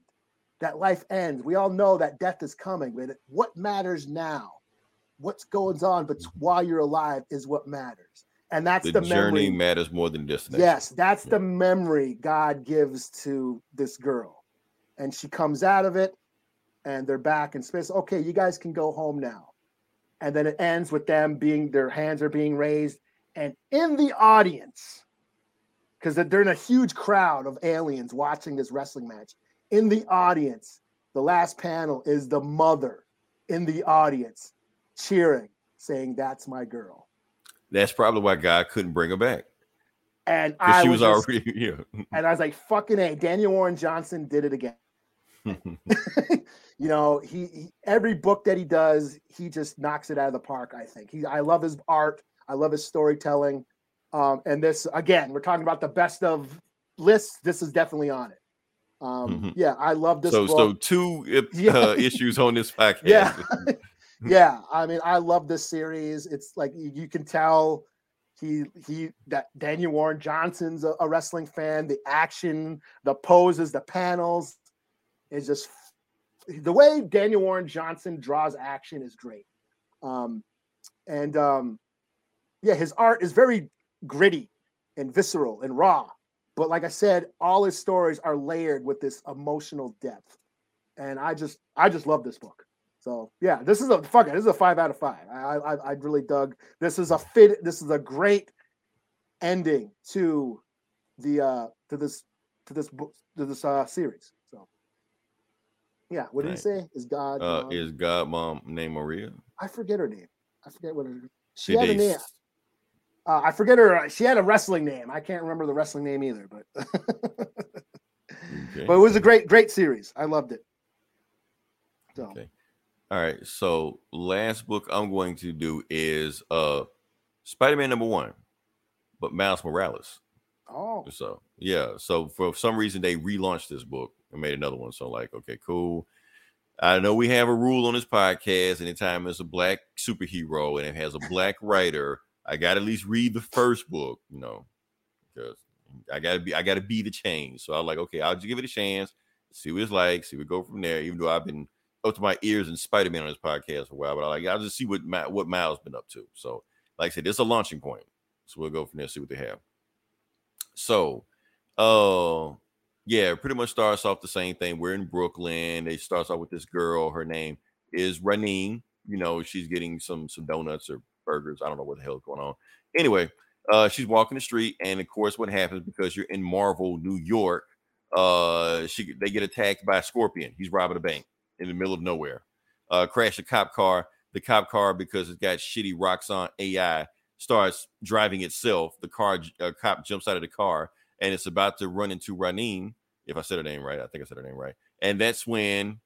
That life ends. We all know that death is coming. But what matters now? What's going on but while you're alive is what matters. And that's The, the, journey memory. matters more than destination. Yes, that's Yeah. the memory God gives to this girl. And she comes out of it and they're back in space. Okay, you guys can go home now. And then it ends with them being their hands are being raised. And in the audience, because they're in a huge crowd of aliens watching this wrestling match, in the audience, the last panel is the mother in the audience cheering, saying, That's my girl. That's probably why God couldn't bring her back. And I she was, was, already *laughs* yeah. and I was like, fucking A, Daniel Warren Johnson did it again. *laughs* *laughs* you know, he, he every book that he does, he just knocks it out of the park. I think he. I love his art. I love his storytelling. Um, and this again, we're talking about the best of lists. This is definitely on it. Um, Mhm. Yeah, I love this so book. so two uh, *laughs* Yeah. issues on this podcast. Yeah. *laughs* *laughs* yeah, I mean, I love this series. It's like you, you can tell he he that Daniel Warren Johnson's a, a wrestling fan. The action, the poses, the panels is just the way Daniel Warren Johnson draws action is great. Um, and um, yeah, his art is very gritty and visceral and raw. But like I said, all his stories are layered with this emotional depth. And I just I just love this book. So yeah, this is a fuck it. This is a five out of five. I I, I really dug. This is a fit. This is a great ending to the uh to this to this book to this uh series. So yeah, what did Right. he say? Is God? Uh, um, is God mom named Maria? I forget her name. I forget what her. She Did had a name. Uh, I forget her. She had a wrestling name. I can't remember the wrestling name either, but *laughs* Okay. but it was a great great series. I loved it. So Okay. All right. So last book I'm going to do is uh Spider-Man number one, but Miles Morales. oh So yeah. So for some reason they relaunched this book and made another one. So like, okay, cool. I know we have a rule on this podcast. Anytime it's a black superhero and it has a black writer, I gotta at least read the first book, you know, because I gotta be I gotta be the change. So I'm like, okay, I'll just give it a chance, see what it's like, see what go from there. Even though I've been up to my ears in Spider-Man on this podcast for a while, but I like I'll just see what Ma- what Miles been up to. So, like I said, is a launching point. So we'll go from there, see what they have. So, uh, yeah, pretty much starts off the same thing. We're in Brooklyn. It starts off with this girl. Her name is Raneen. You know, she's getting some some donuts or burgers. I don't know what the hell's going on. Anyway, uh, she's walking the street, and of course, what happens because you're in Marvel, New York, uh, she they get attacked by a scorpion. He's robbing a bank in the middle of nowhere. Uh, crash a cop car. The cop car, because it's got shitty Roxxon AI, starts driving itself. The car, uh, cop jumps out of the car. and it's about to run into Ranin. If I said her name right, I think I said her name right. And that's when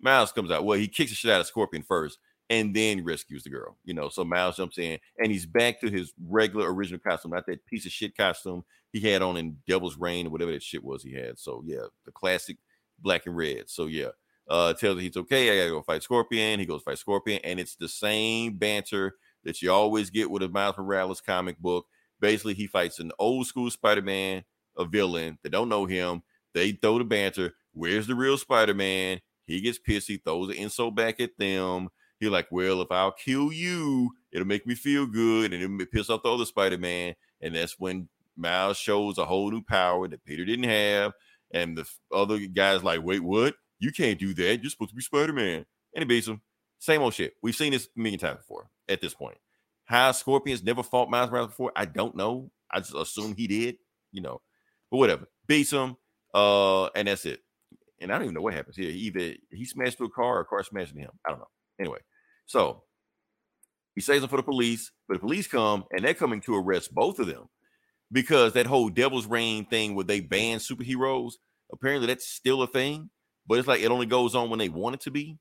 Miles comes out. Well, he kicks the shit out of Scorpion first, and then rescues the girl. You know, so Miles jumps in, and he's back to his regular original costume, not that piece of shit costume he had on in Devil's Reign or whatever that shit was he had. So yeah, the classic black and red. So yeah, uh, tells him he's okay. I gotta go fight Scorpion. He goes fight Scorpion, and it's the same banter that you always get with a Miles Morales comic book. Basically, he fights an old school Spider-Man, a villain. They don't know him. They throw the banter. Where's the real Spider-Man? He gets pissed. He throws the insult back at them. He like, well, if I'll kill you, it'll make me feel good, and it'll piss off the other Spider-Man. And that's when Miles shows a whole new power that Peter didn't have. And the other guy's like, wait, what? You can't do that. You're supposed to be Spider-Man. And he beats him. Same old shit. We've seen this a million times before at this point. How Scorpions never fought Miles Morales before, I don't know. I just assume he did, you know. But whatever. Beats him. Uh, and that's it. And I don't even know what happens here. Either he smashed through a car or a car smashing him. I don't know. Anyway, so he saves them for the police, but the police come and they're coming to arrest both of them because that whole Devil's Reign thing where they ban superheroes, apparently that's still a thing, but it's like it only goes on when they want it to be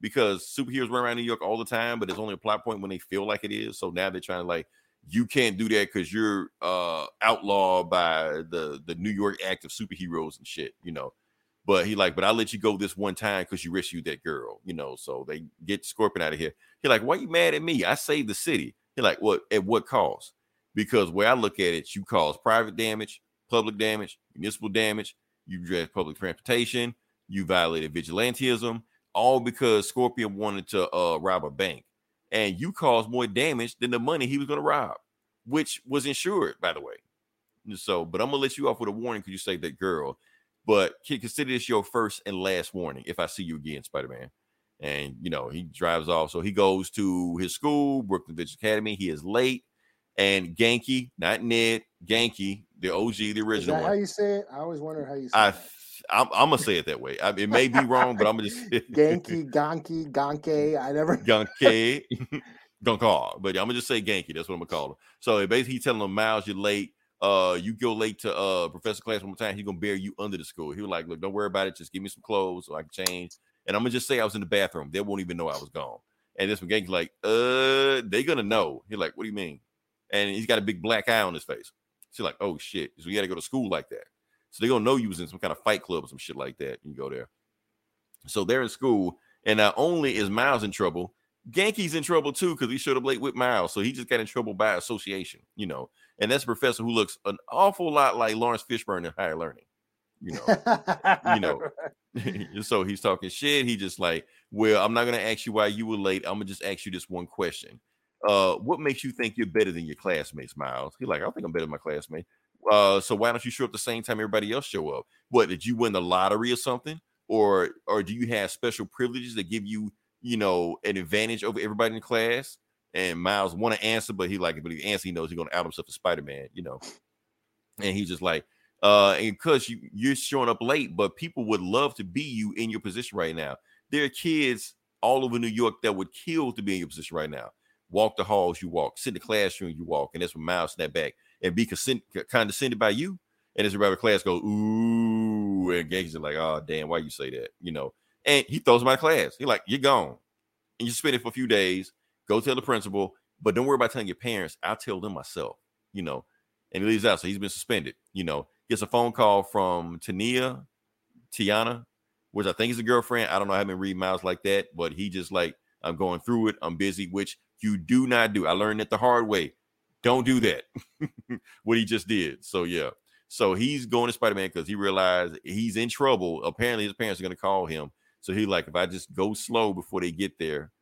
because superheroes run around New York all the time, but it's only a plot point when they feel like it is. So now they're trying to like, you can't do that because you're uh outlawed by the the New York Act of superheroes and shit, you know. But he like, but I'll let you go this one time because you rescued that girl, you know. So they get Scorpion out of here. He like, why you mad at me? I saved the city. He like, what at what cost? Because where I look at it, you cause private damage, public damage, municipal damage, you address public transportation, you violated vigilantism, all because Scorpion wanted to uh rob a bank. And you caused more damage than the money he was gonna rob, which was insured, by the way. So, but I'm gonna let you off with a warning because you saved that girl. But consider this your first and last warning if I see you again, Spider Man. And you know, he drives off. So he goes to his school, Brooklyn Village Academy. He is late. And Genki, not Ned, Genki, the OG, the Is original that how you say it? I always wonder how you say I, it. I'm, I'm gonna say it that way. I, it may be wrong, but I'm gonna just Genki, Gonki, Gonke. I never. Gunke, Gunkar. But I'm gonna just say Genki. That's what I'm gonna call him. So basically, he's telling him, Miles, you're late. Uh, you go late to uh professor class one more time. He's gonna bury you under the school. He was like, look, don't worry about it. Just give me some clothes so I can change. And I'm gonna just say I was in the bathroom. They won't even know I was gone. And this Genki's like, uh, they gonna know. He's like, what do you mean? And he's got a big black eye on his face. She's like, oh shit. So you gotta go to school like that. So they're gonna know you was in some kind of fight club or some shit like that. You go there. So they're in school, and not only is Miles in trouble, Genki's in trouble too because he showed up late with Miles. So he just got in trouble by association, you know. And that's a professor who looks an awful lot like Laurence Fishburne in Higher Learning, you know. you know. *laughs* *laughs* so he's talking shit. He just like, well, I'm not gonna ask you why you were late. I'm gonna just ask you this one question. Uh, what makes you think you're better than your classmates, Miles? He's like, I don't think I'm better than my classmate. Uh, so why don't you show up the same time everybody else show up? What did you win the lottery or something? Or or do you have special privileges that give you, you know, an advantage over everybody in class? And Miles want to answer, but he like, but he answer, he knows he's gonna out himself to Spider-Man, you know. And he's just like, uh, and because you you're showing up late, but people would love to be you in your position right now. There are kids all over New York that would kill to be in your position right now. Walk the halls, you walk, sit in the classroom, you walk, and that's when Miles snap back and be consent, condescended by you. And as everybody in class go, ooh, and Genki's like, oh damn, why you say that? You know, and he throws of class. He like, you're gone. And you spend it for a few days, go tell the principal, but don't worry about telling your parents. I'll tell them myself, you know. And he leaves out. So he's been suspended, you know. Gets a phone call from Tania, Tiana, which I think is a girlfriend. I don't know. I haven't read Miles like that, but he just like, I'm going through it. I'm busy, which you do not do. I learned it the hard way. Don't do that. *laughs* what he just did. So yeah. So he's going to Spider-Man because he realized he's in trouble. Apparently, his parents are going to call him. So he like, if I just go slow before they get there,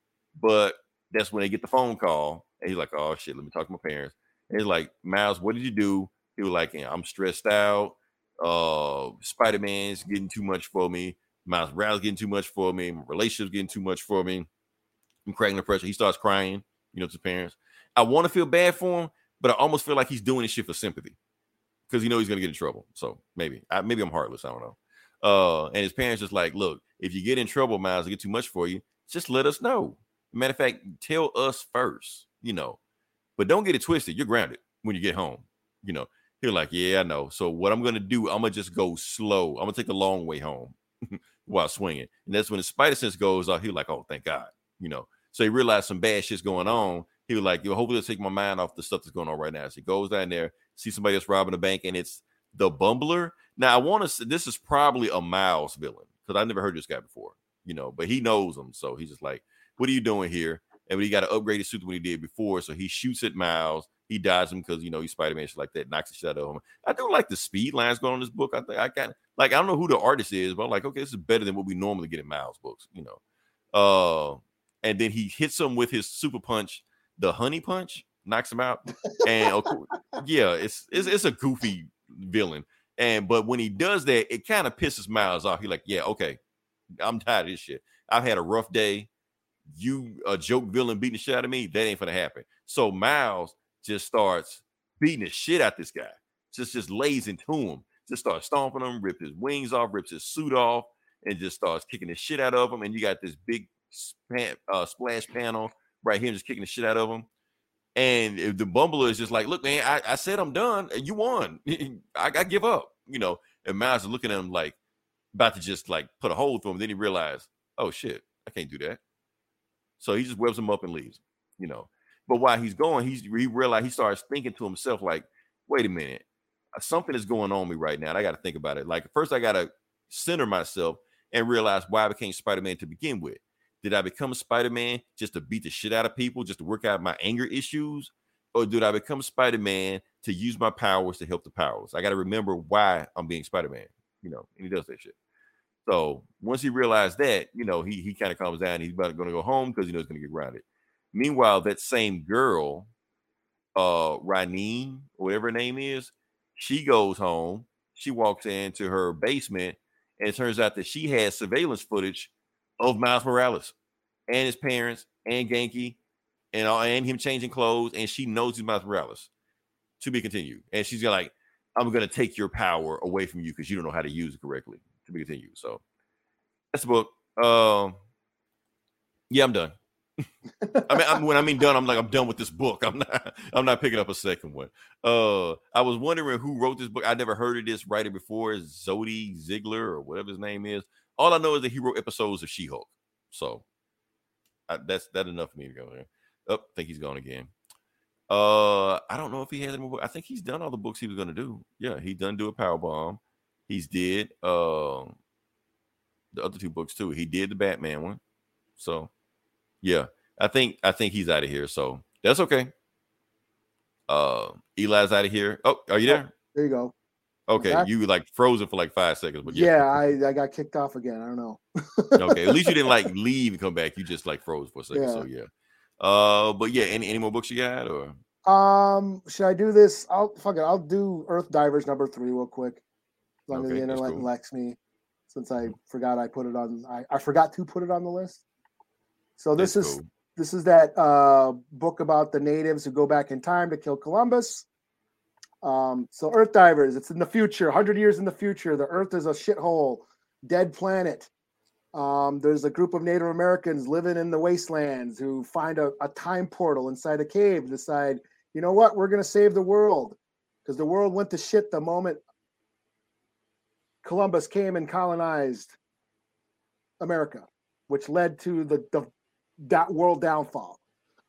but that's when they get the phone call. And he's like, oh shit, let me talk to my parents. And he's like, Miles, what did you do? He was like, I'm stressed out. Uh, Spider-Man's getting too much for me. Miles Morales getting too much for me. My relationship's getting too much for me. I'm cracking the pressure. He starts crying, you know, to parents. I want to feel bad for him, but I almost feel like he's doing this shit for sympathy because he knows he's gonna get in trouble. So maybe, I, maybe I'm heartless. I don't know. Uh, and his parents just like, look, if you get in trouble, Miles, it get too much for you, just let us know. Matter of fact, tell us first, you know. But don't get it twisted. You're grounded when you get home. You know, He was like, Yeah, I know. So what I'm gonna do, I'm gonna just go slow. I'm gonna take the long way home *laughs* while swinging. And that's when the spider sense goes off. He was like, Oh, thank God, you know. So he realized some bad shit's going on. He was like, Yo, hopefully take my mind off the stuff that's going on right now. So he goes down there, see somebody else robbing a bank, and it's the bumbler. Now I want to say this is probably a Miles villain because I never heard this guy before, you know, but he knows him. So he's just like, What are you doing here? And he got to upgrade his suit what he did before. So he shoots at Miles. He dodges him because you know he's Spider Man shit like that, knocks the shit out of him. I do like the speed lines going on this book. I think I got like I don't know who the artist is, but I'm like, okay, this is better than what we normally get in Miles books, you know. Uh, and then he hits him with his super punch, the honey punch, knocks him out. And yeah, it's, it's it's a goofy villain. And but when he does that, it kind of pisses Miles off. He's like, yeah, okay, I'm tired of this shit. I've had a rough day. You a joke villain beating the shit out of me, that ain't gonna happen. So Miles just starts beating the shit out this guy. Just just lays into him. Just starts stomping him, rips his wings off, rips his suit off, and just starts kicking the shit out of him. And you got this big span, uh, splash panel right here, just kicking the shit out of him. And if the bumbler is just like, look, man, I, I said I'm done, and you won. *laughs* I, I give up, you know. And Miles is looking at him like about to just like put a hole through him. Then he realized, oh shit, I can't do that. So he just webs him up and leaves, you know. But while he's going, he's he realized he starts thinking to himself, like, wait a minute, uh, something is going on me right now. And I got to think about it. Like, first, I got to center myself and realize why I became Spider Man to begin with. Did I become a Spider Man just to beat the shit out of people, just to work out my anger issues? Or did I become Spider Man to use my powers to help the powers? I got to remember why I'm being Spider Man, you know, and he does that shit. So once he realized that, you know, he he kind of calms down. He's about going to go home because he knows he's going to get grounded. Meanwhile, that same girl, uh, Raneen, whatever her name is, she goes home. She walks into her basement, and it turns out that she has surveillance footage of Miles Morales and his parents and Genki and all, and him changing clothes, and she knows he's Miles Morales. To be continued, and she's like, I'm gonna take your power away from you because you don't know how to use it correctly. To be continued. So that's the book. Um, yeah, I'm done. I mean, I'm, when I mean done, I'm like I'm done with this book. *laughs* I'm not. I'm not picking up a second one. Uh, I was wondering who wrote this book. I never heard of this writer before. Cody Ziglar or whatever his name is. All I know is that he wrote episodes of She-Hulk. So I, that's that enough for me to go there. Oh, think he's gone again. Uh, I don't know if he has any more. I think he's done all the books he was gonna do. Yeah, he done do a power bomb. He's did uh the other two books too. He did the Batman one. So yeah, I think I think he's out of here. So that's okay. Uh Eli's out of here. Oh, are you there? There you go. Okay, you like frozen for like five seconds, but Yeah, yeah. I, I got kicked off again. I don't know. *laughs* okay, at least you didn't like leave and come back. You just like froze for a second. So yeah. Uh, but yeah, any any more books you got or Um, should I do this? I'll fuck it. I'll do Earth Divers number three real quick. As long as Okay, the internet cool. Lets me, since I forgot I put it on. I, I forgot to put it on the list. So this That's is cool. this is that uh, book about the natives who go back in time to kill Columbus. Um, so Earth Divers, it's in the future, 100 years in the future. The Earth is a shithole, dead planet. Um, there's a group of Native Americans living in the wastelands who find a, a time portal inside a cave and decide, you know what, we're going to save the world because the world went to shit the moment Columbus came and colonized America, which led to the, the that world downfall.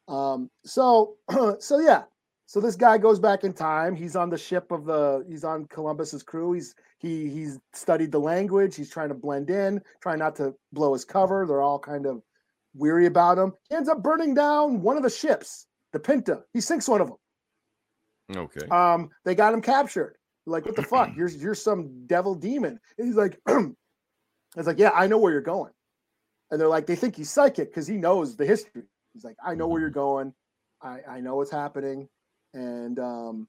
Um, so, *clears throat* so yeah. So this guy goes back in time. He's on the ship of the. He's on Columbus's crew. He's he he's studied the language. He's trying to blend in, trying not to blow his cover. They're all kind of weary about him. He ends up burning down one of the ships, the Pinta. He sinks one of them. okay. Um, they got him captured. Like, what the *clears throat* fuck? You're you're some devil demon. And he's like, *clears throat* it's like, yeah, I know where you're going. And they're like, they think he's psychic because he knows the history. He's like, I know where you're going. I, I know what's happening. And um,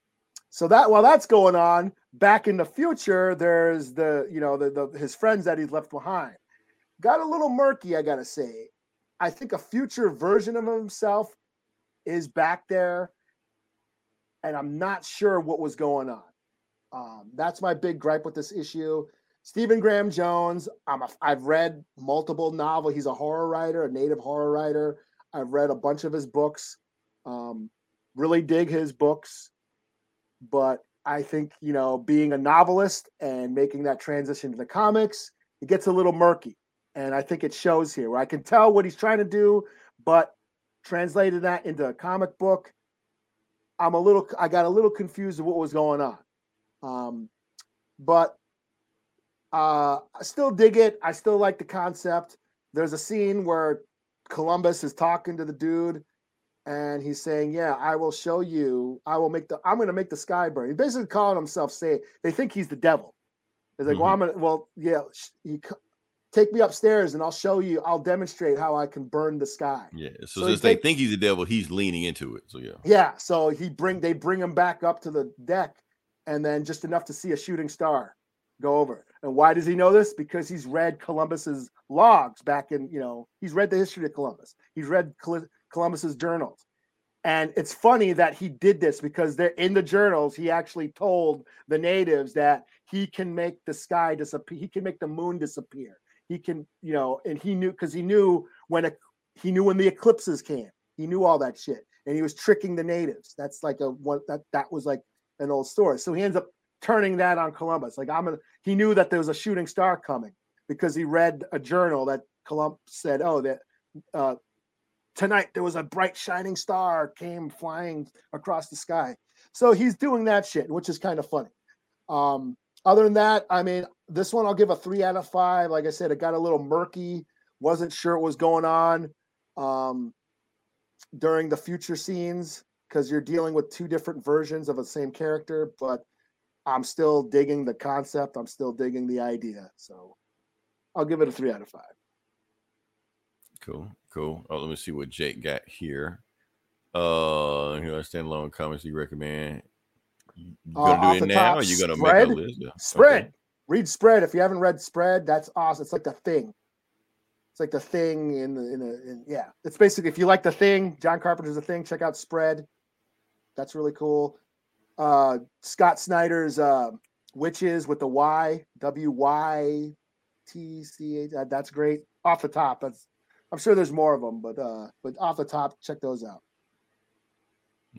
so that while that's going on, back in the future, there's the, you know, the, the his friends that he's left behind. Got a little murky, I gotta say. I think a future version of himself is back there, and I'm not sure what was going on. Um, that's my big gripe with this issue. Stephen Graham Jones, I'm a, I've read multiple novels. He's a horror writer, a native horror writer. I've read a bunch of his books. Um, really dig his books, but I think you know, being a novelist and making that transition to the comics, it gets a little murky, and I think it shows here. Where I can tell what he's trying to do, but translated that into a comic book, I'm a little, I got a little confused of what was going on. Um, but uh, I still dig it. I still like the concept. There's a scene where Columbus is talking to the dude and he's saying, "Yeah, I will show you. I will make the. I'm going to make the sky burn." He's basically calling himself say they think he's the devil. He's like, "Well, I'm gonna. Well, yeah, sh- he, take me upstairs and I'll show you. I'll demonstrate how I can burn the sky." Yeah. So, So since they take- think he's the devil, he's leaning into it. So yeah. Yeah. So he bring they bring him back up to the deck, and then just enough to see a shooting star go over. And why does he know this? Because he's read Columbus's logs back in you know he's read the history of Columbus. He's read Col- Columbus's journals. And it's funny that he did this because they're in the journals. He actually told the natives that he can make the sky disappear. He can make the moon disappear. He can, you know, and he knew because he knew when a, he knew when the eclipses came. He knew all that shit, and he was tricking the natives. That's like a one that that was like an old story. So he ends up turning that on Columbus. Like I'm gonna. He knew that there was a shooting star coming because he read a journal that Columbus said, "Oh, that uh, tonight there was a bright shining star came flying across the sky." So he's doing that shit, which is kind of funny. Um, other than that, I mean, this one I'll give a three out of five. Like I said, it got a little murky. Wasn't sure what was going on um, during the future scenes because you're dealing with two different versions of the same character. But I'm still digging the concept. I'm still digging the idea. So I'll give it a three out of five. Cool, cool. Oh, let me see what Jake got here. Uh, here I stand alone comments you recommend. You you Uh, gonna off do it now, or you gonna Spread. make a list? Yeah. Spread. Okay. Read Spread. If you haven't read Spread, that's awesome. It's like the thing. It's like the thing in the in the in, yeah. It's basically if you like the thing, John Carpenter's the thing. Check out Spread. That's really cool. Uh, Scott Snyder's uh, Wytches with the Y W Y T C H. uh, That's great. Off the top, that's I'm sure there's more of them, but uh, but off the top, check those out.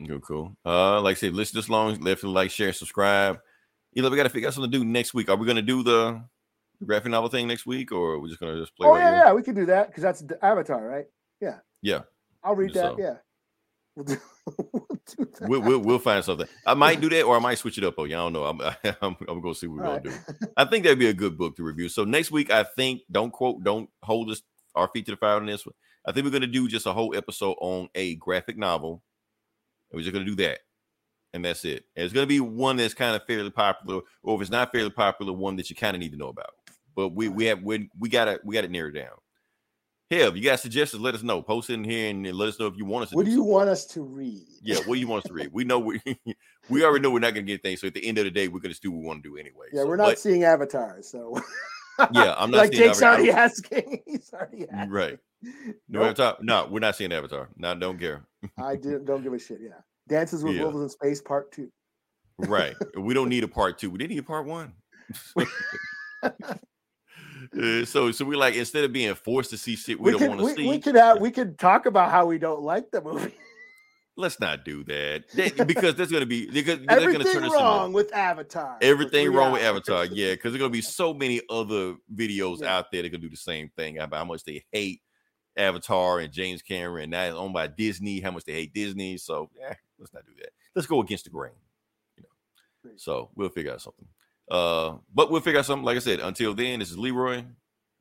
Cool, cool. Uh, like I said, listen this long, left like, share, subscribe. Either we got to figure out something to do next week. Are we gonna do the graphic novel thing next week, or are we just gonna just play? Oh by yeah, ear? yeah, we can do that because that's the Avatar, right? Yeah, yeah. I'll read that. So- Yeah, we'll do, *laughs* we'll. We'll, we'll find something. I might do that, or I might switch it up. Oh, y'all don't know. I'm *laughs* I'm, I'm gonna see what we're All gonna right. do. I think that'd be a good book to review. So next week, I think don't quote, don't hold us our feet to the fire on this one. I think we're gonna do just a whole episode on a graphic novel. And we're just gonna do that, and that's it. And it's gonna be one that's kind of fairly popular, or if it's not fairly popular, one that you kind of need to know about. But we we have we, we gotta we gotta narrow it down. Hell, if you got suggestions, let us know. Post it in here and let us know if you want us to. What do you something. want us to read? Yeah, what do you want us to read? We know we *laughs* we already know we're not gonna get things. So at the end of the day, we're gonna just do what we want to do anyway. Yeah, So, we're not but- seeing Avatar, so *laughs* yeah, I'm not like Jake's Avatar. already *laughs* asking. He's already mm, asking. right. No Nope, Avatar. No, we're not seeing Avatar. No, don't care. I did, don't give a shit. Yeah, Dances with Yeah. Wolves in Space Part Two. Right. we don't need a part two. We didn't need a part one. Uh, so so we like instead of being forced to see shit we, We don't want to see. we could have we could talk about how we don't like the movie. *laughs* let's not do that. That- because there's gonna be because they're gonna Everything turn us into wrong with Avatar. everything three wrong with. Avatar. *laughs* Yeah, because there's gonna be so many other videos Yeah. out there that can do the same thing about how much they hate Avatar and James Cameron. Now it's owned by Disney, how much they hate Disney. So yeah, let's not do that. Let's go against the grain. You know. So we'll figure out something. Uh, but we'll figure out something. Like I said, until then, this is Leroy.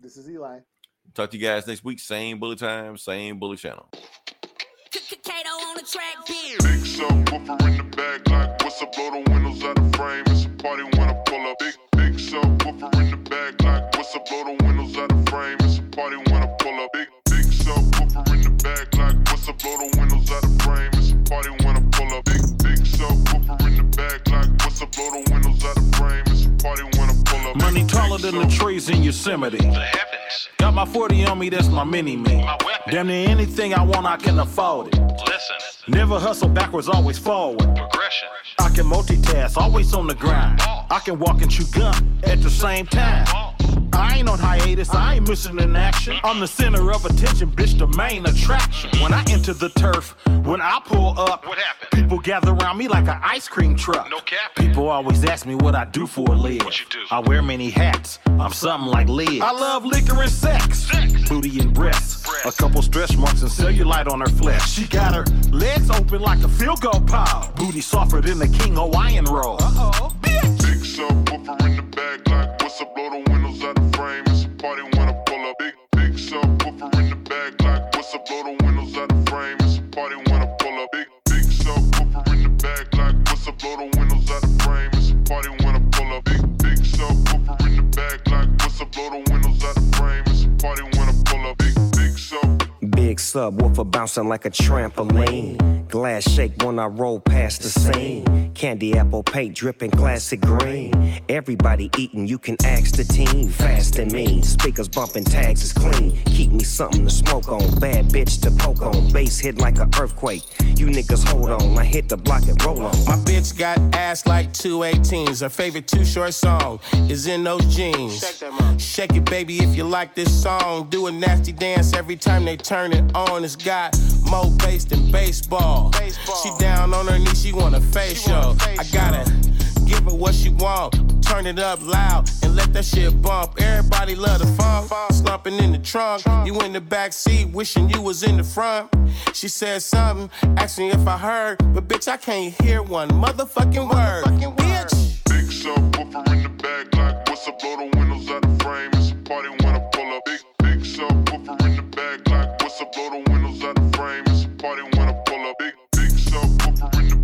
This is Eli. Talk to you guys next week. Same bullet time, same bullet channel. Kato on the track, bitch. Big subwoofer in the back, like what's up? Blow the windows out of frame. It's a party when I pull up. Big big subwoofer in the back, like what's up? Blow the windows out of frame. It's a party when I pull up. Big big subwoofer in the back, like what's up? Blow the windows out of frame. It's a party when I pull up. Big big subwoofer in the back, like what's up? Blow the windows out of frame. It's a party when I pull up. Money taller than the trees in Yosemite. The heavens. Got my 40 on me, that's my mini me. Damn near anything I want, I can afford it. Listen. Never hustle backwards, always forward. Progression. I can multitask, always on the grind. I can walk and chew gum at the same time. I ain't on hiatus, I ain't missing in action. I'm the center of attention, bitch, the main attraction. When I enter the turf, when I pull up, What happened? people gather around me like an ice cream truck. No cap. People always ask me what I do for a live. What you do? I wear many hats. I'm something like Liz. I love liquor and sex. Sex. Booty and breasts. Breasts. A couple stretch marks and cellulite on her flesh. She got her legs open like a field goal pile. Booty softer than the King Hawaiian roll. Uh-oh. Bitch. Big subwoofer in the back, like subwoofer bouncing like a trampoline. Glass shake when I roll past the scene. Candy apple paint dripping classic green. Everybody eating, you can ask the team. Fast and mean, speakers bumping, tags is clean. Keep me something to smoke on, bad bitch to poke on. Bass hit like an earthquake. You niggas hold on, I hit the block and roll on. My bitch got ass like two 18s. Her favorite Too Short song is in those jeans. Shake it, baby, if you like this song. Do a nasty dance every time they turn it on. It's got more bass than baseball. She down on her knees, she want a facial. I gotta give her what she want. Turn it up loud and let that shit bump. Everybody love the funk. Slumping in the trunk. You in the back seat, wishing you was in the front. She said something, asking if I heard, but bitch, I can't hear one motherfucking word. Bitch. Big subwoofer in the back, like what's up? Blow the windows out the frame. It's a party when I pull up. Big big subwoofer in the back, like what's up? Blow the windows out the frame. It's a party when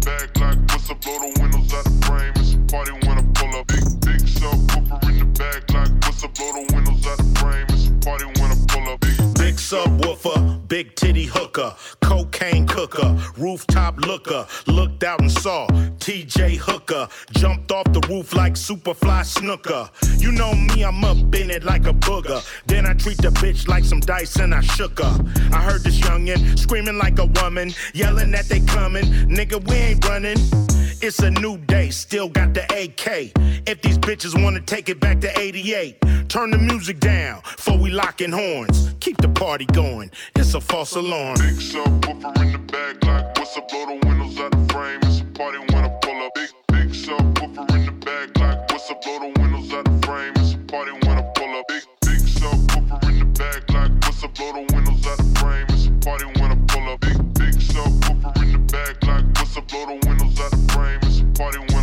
back, like what's up? Blow the windows out the frame. It's a party when I pull up. Big big subwoofer in the back, like what's up? Blow the windows out the frame. It's a party when I pull up. Big Big subwoofer, big titty hooker, cocaine cooker, rooftop looker, looked out and saw TJ Hooker, jumped off the roof like Superfly Snuka. You know me, I'm up in it like a booger. Then I treat the bitch like some dice and I shook her. I heard this youngin' screaming like a woman, yelling that they coming. Nigga, we ain't running. It's a new day, still got the AK. If these bitches wanna take it back to 88, turn the music down before we locking horns. Keep the party going, it's a false alarm. Big subwoofer in the back, like what's up? Blow the windows out the frame. It's a party when I pull up. Big big subwoofer in the back, like what's up? Blow the windows out the frame. It's a party when I pull up. Big big subwoofer in the back, like what's up? Blow the windows out the frame. It's a party when I pull up. Big big subwoofer in the back, like what's up? Blow the windows party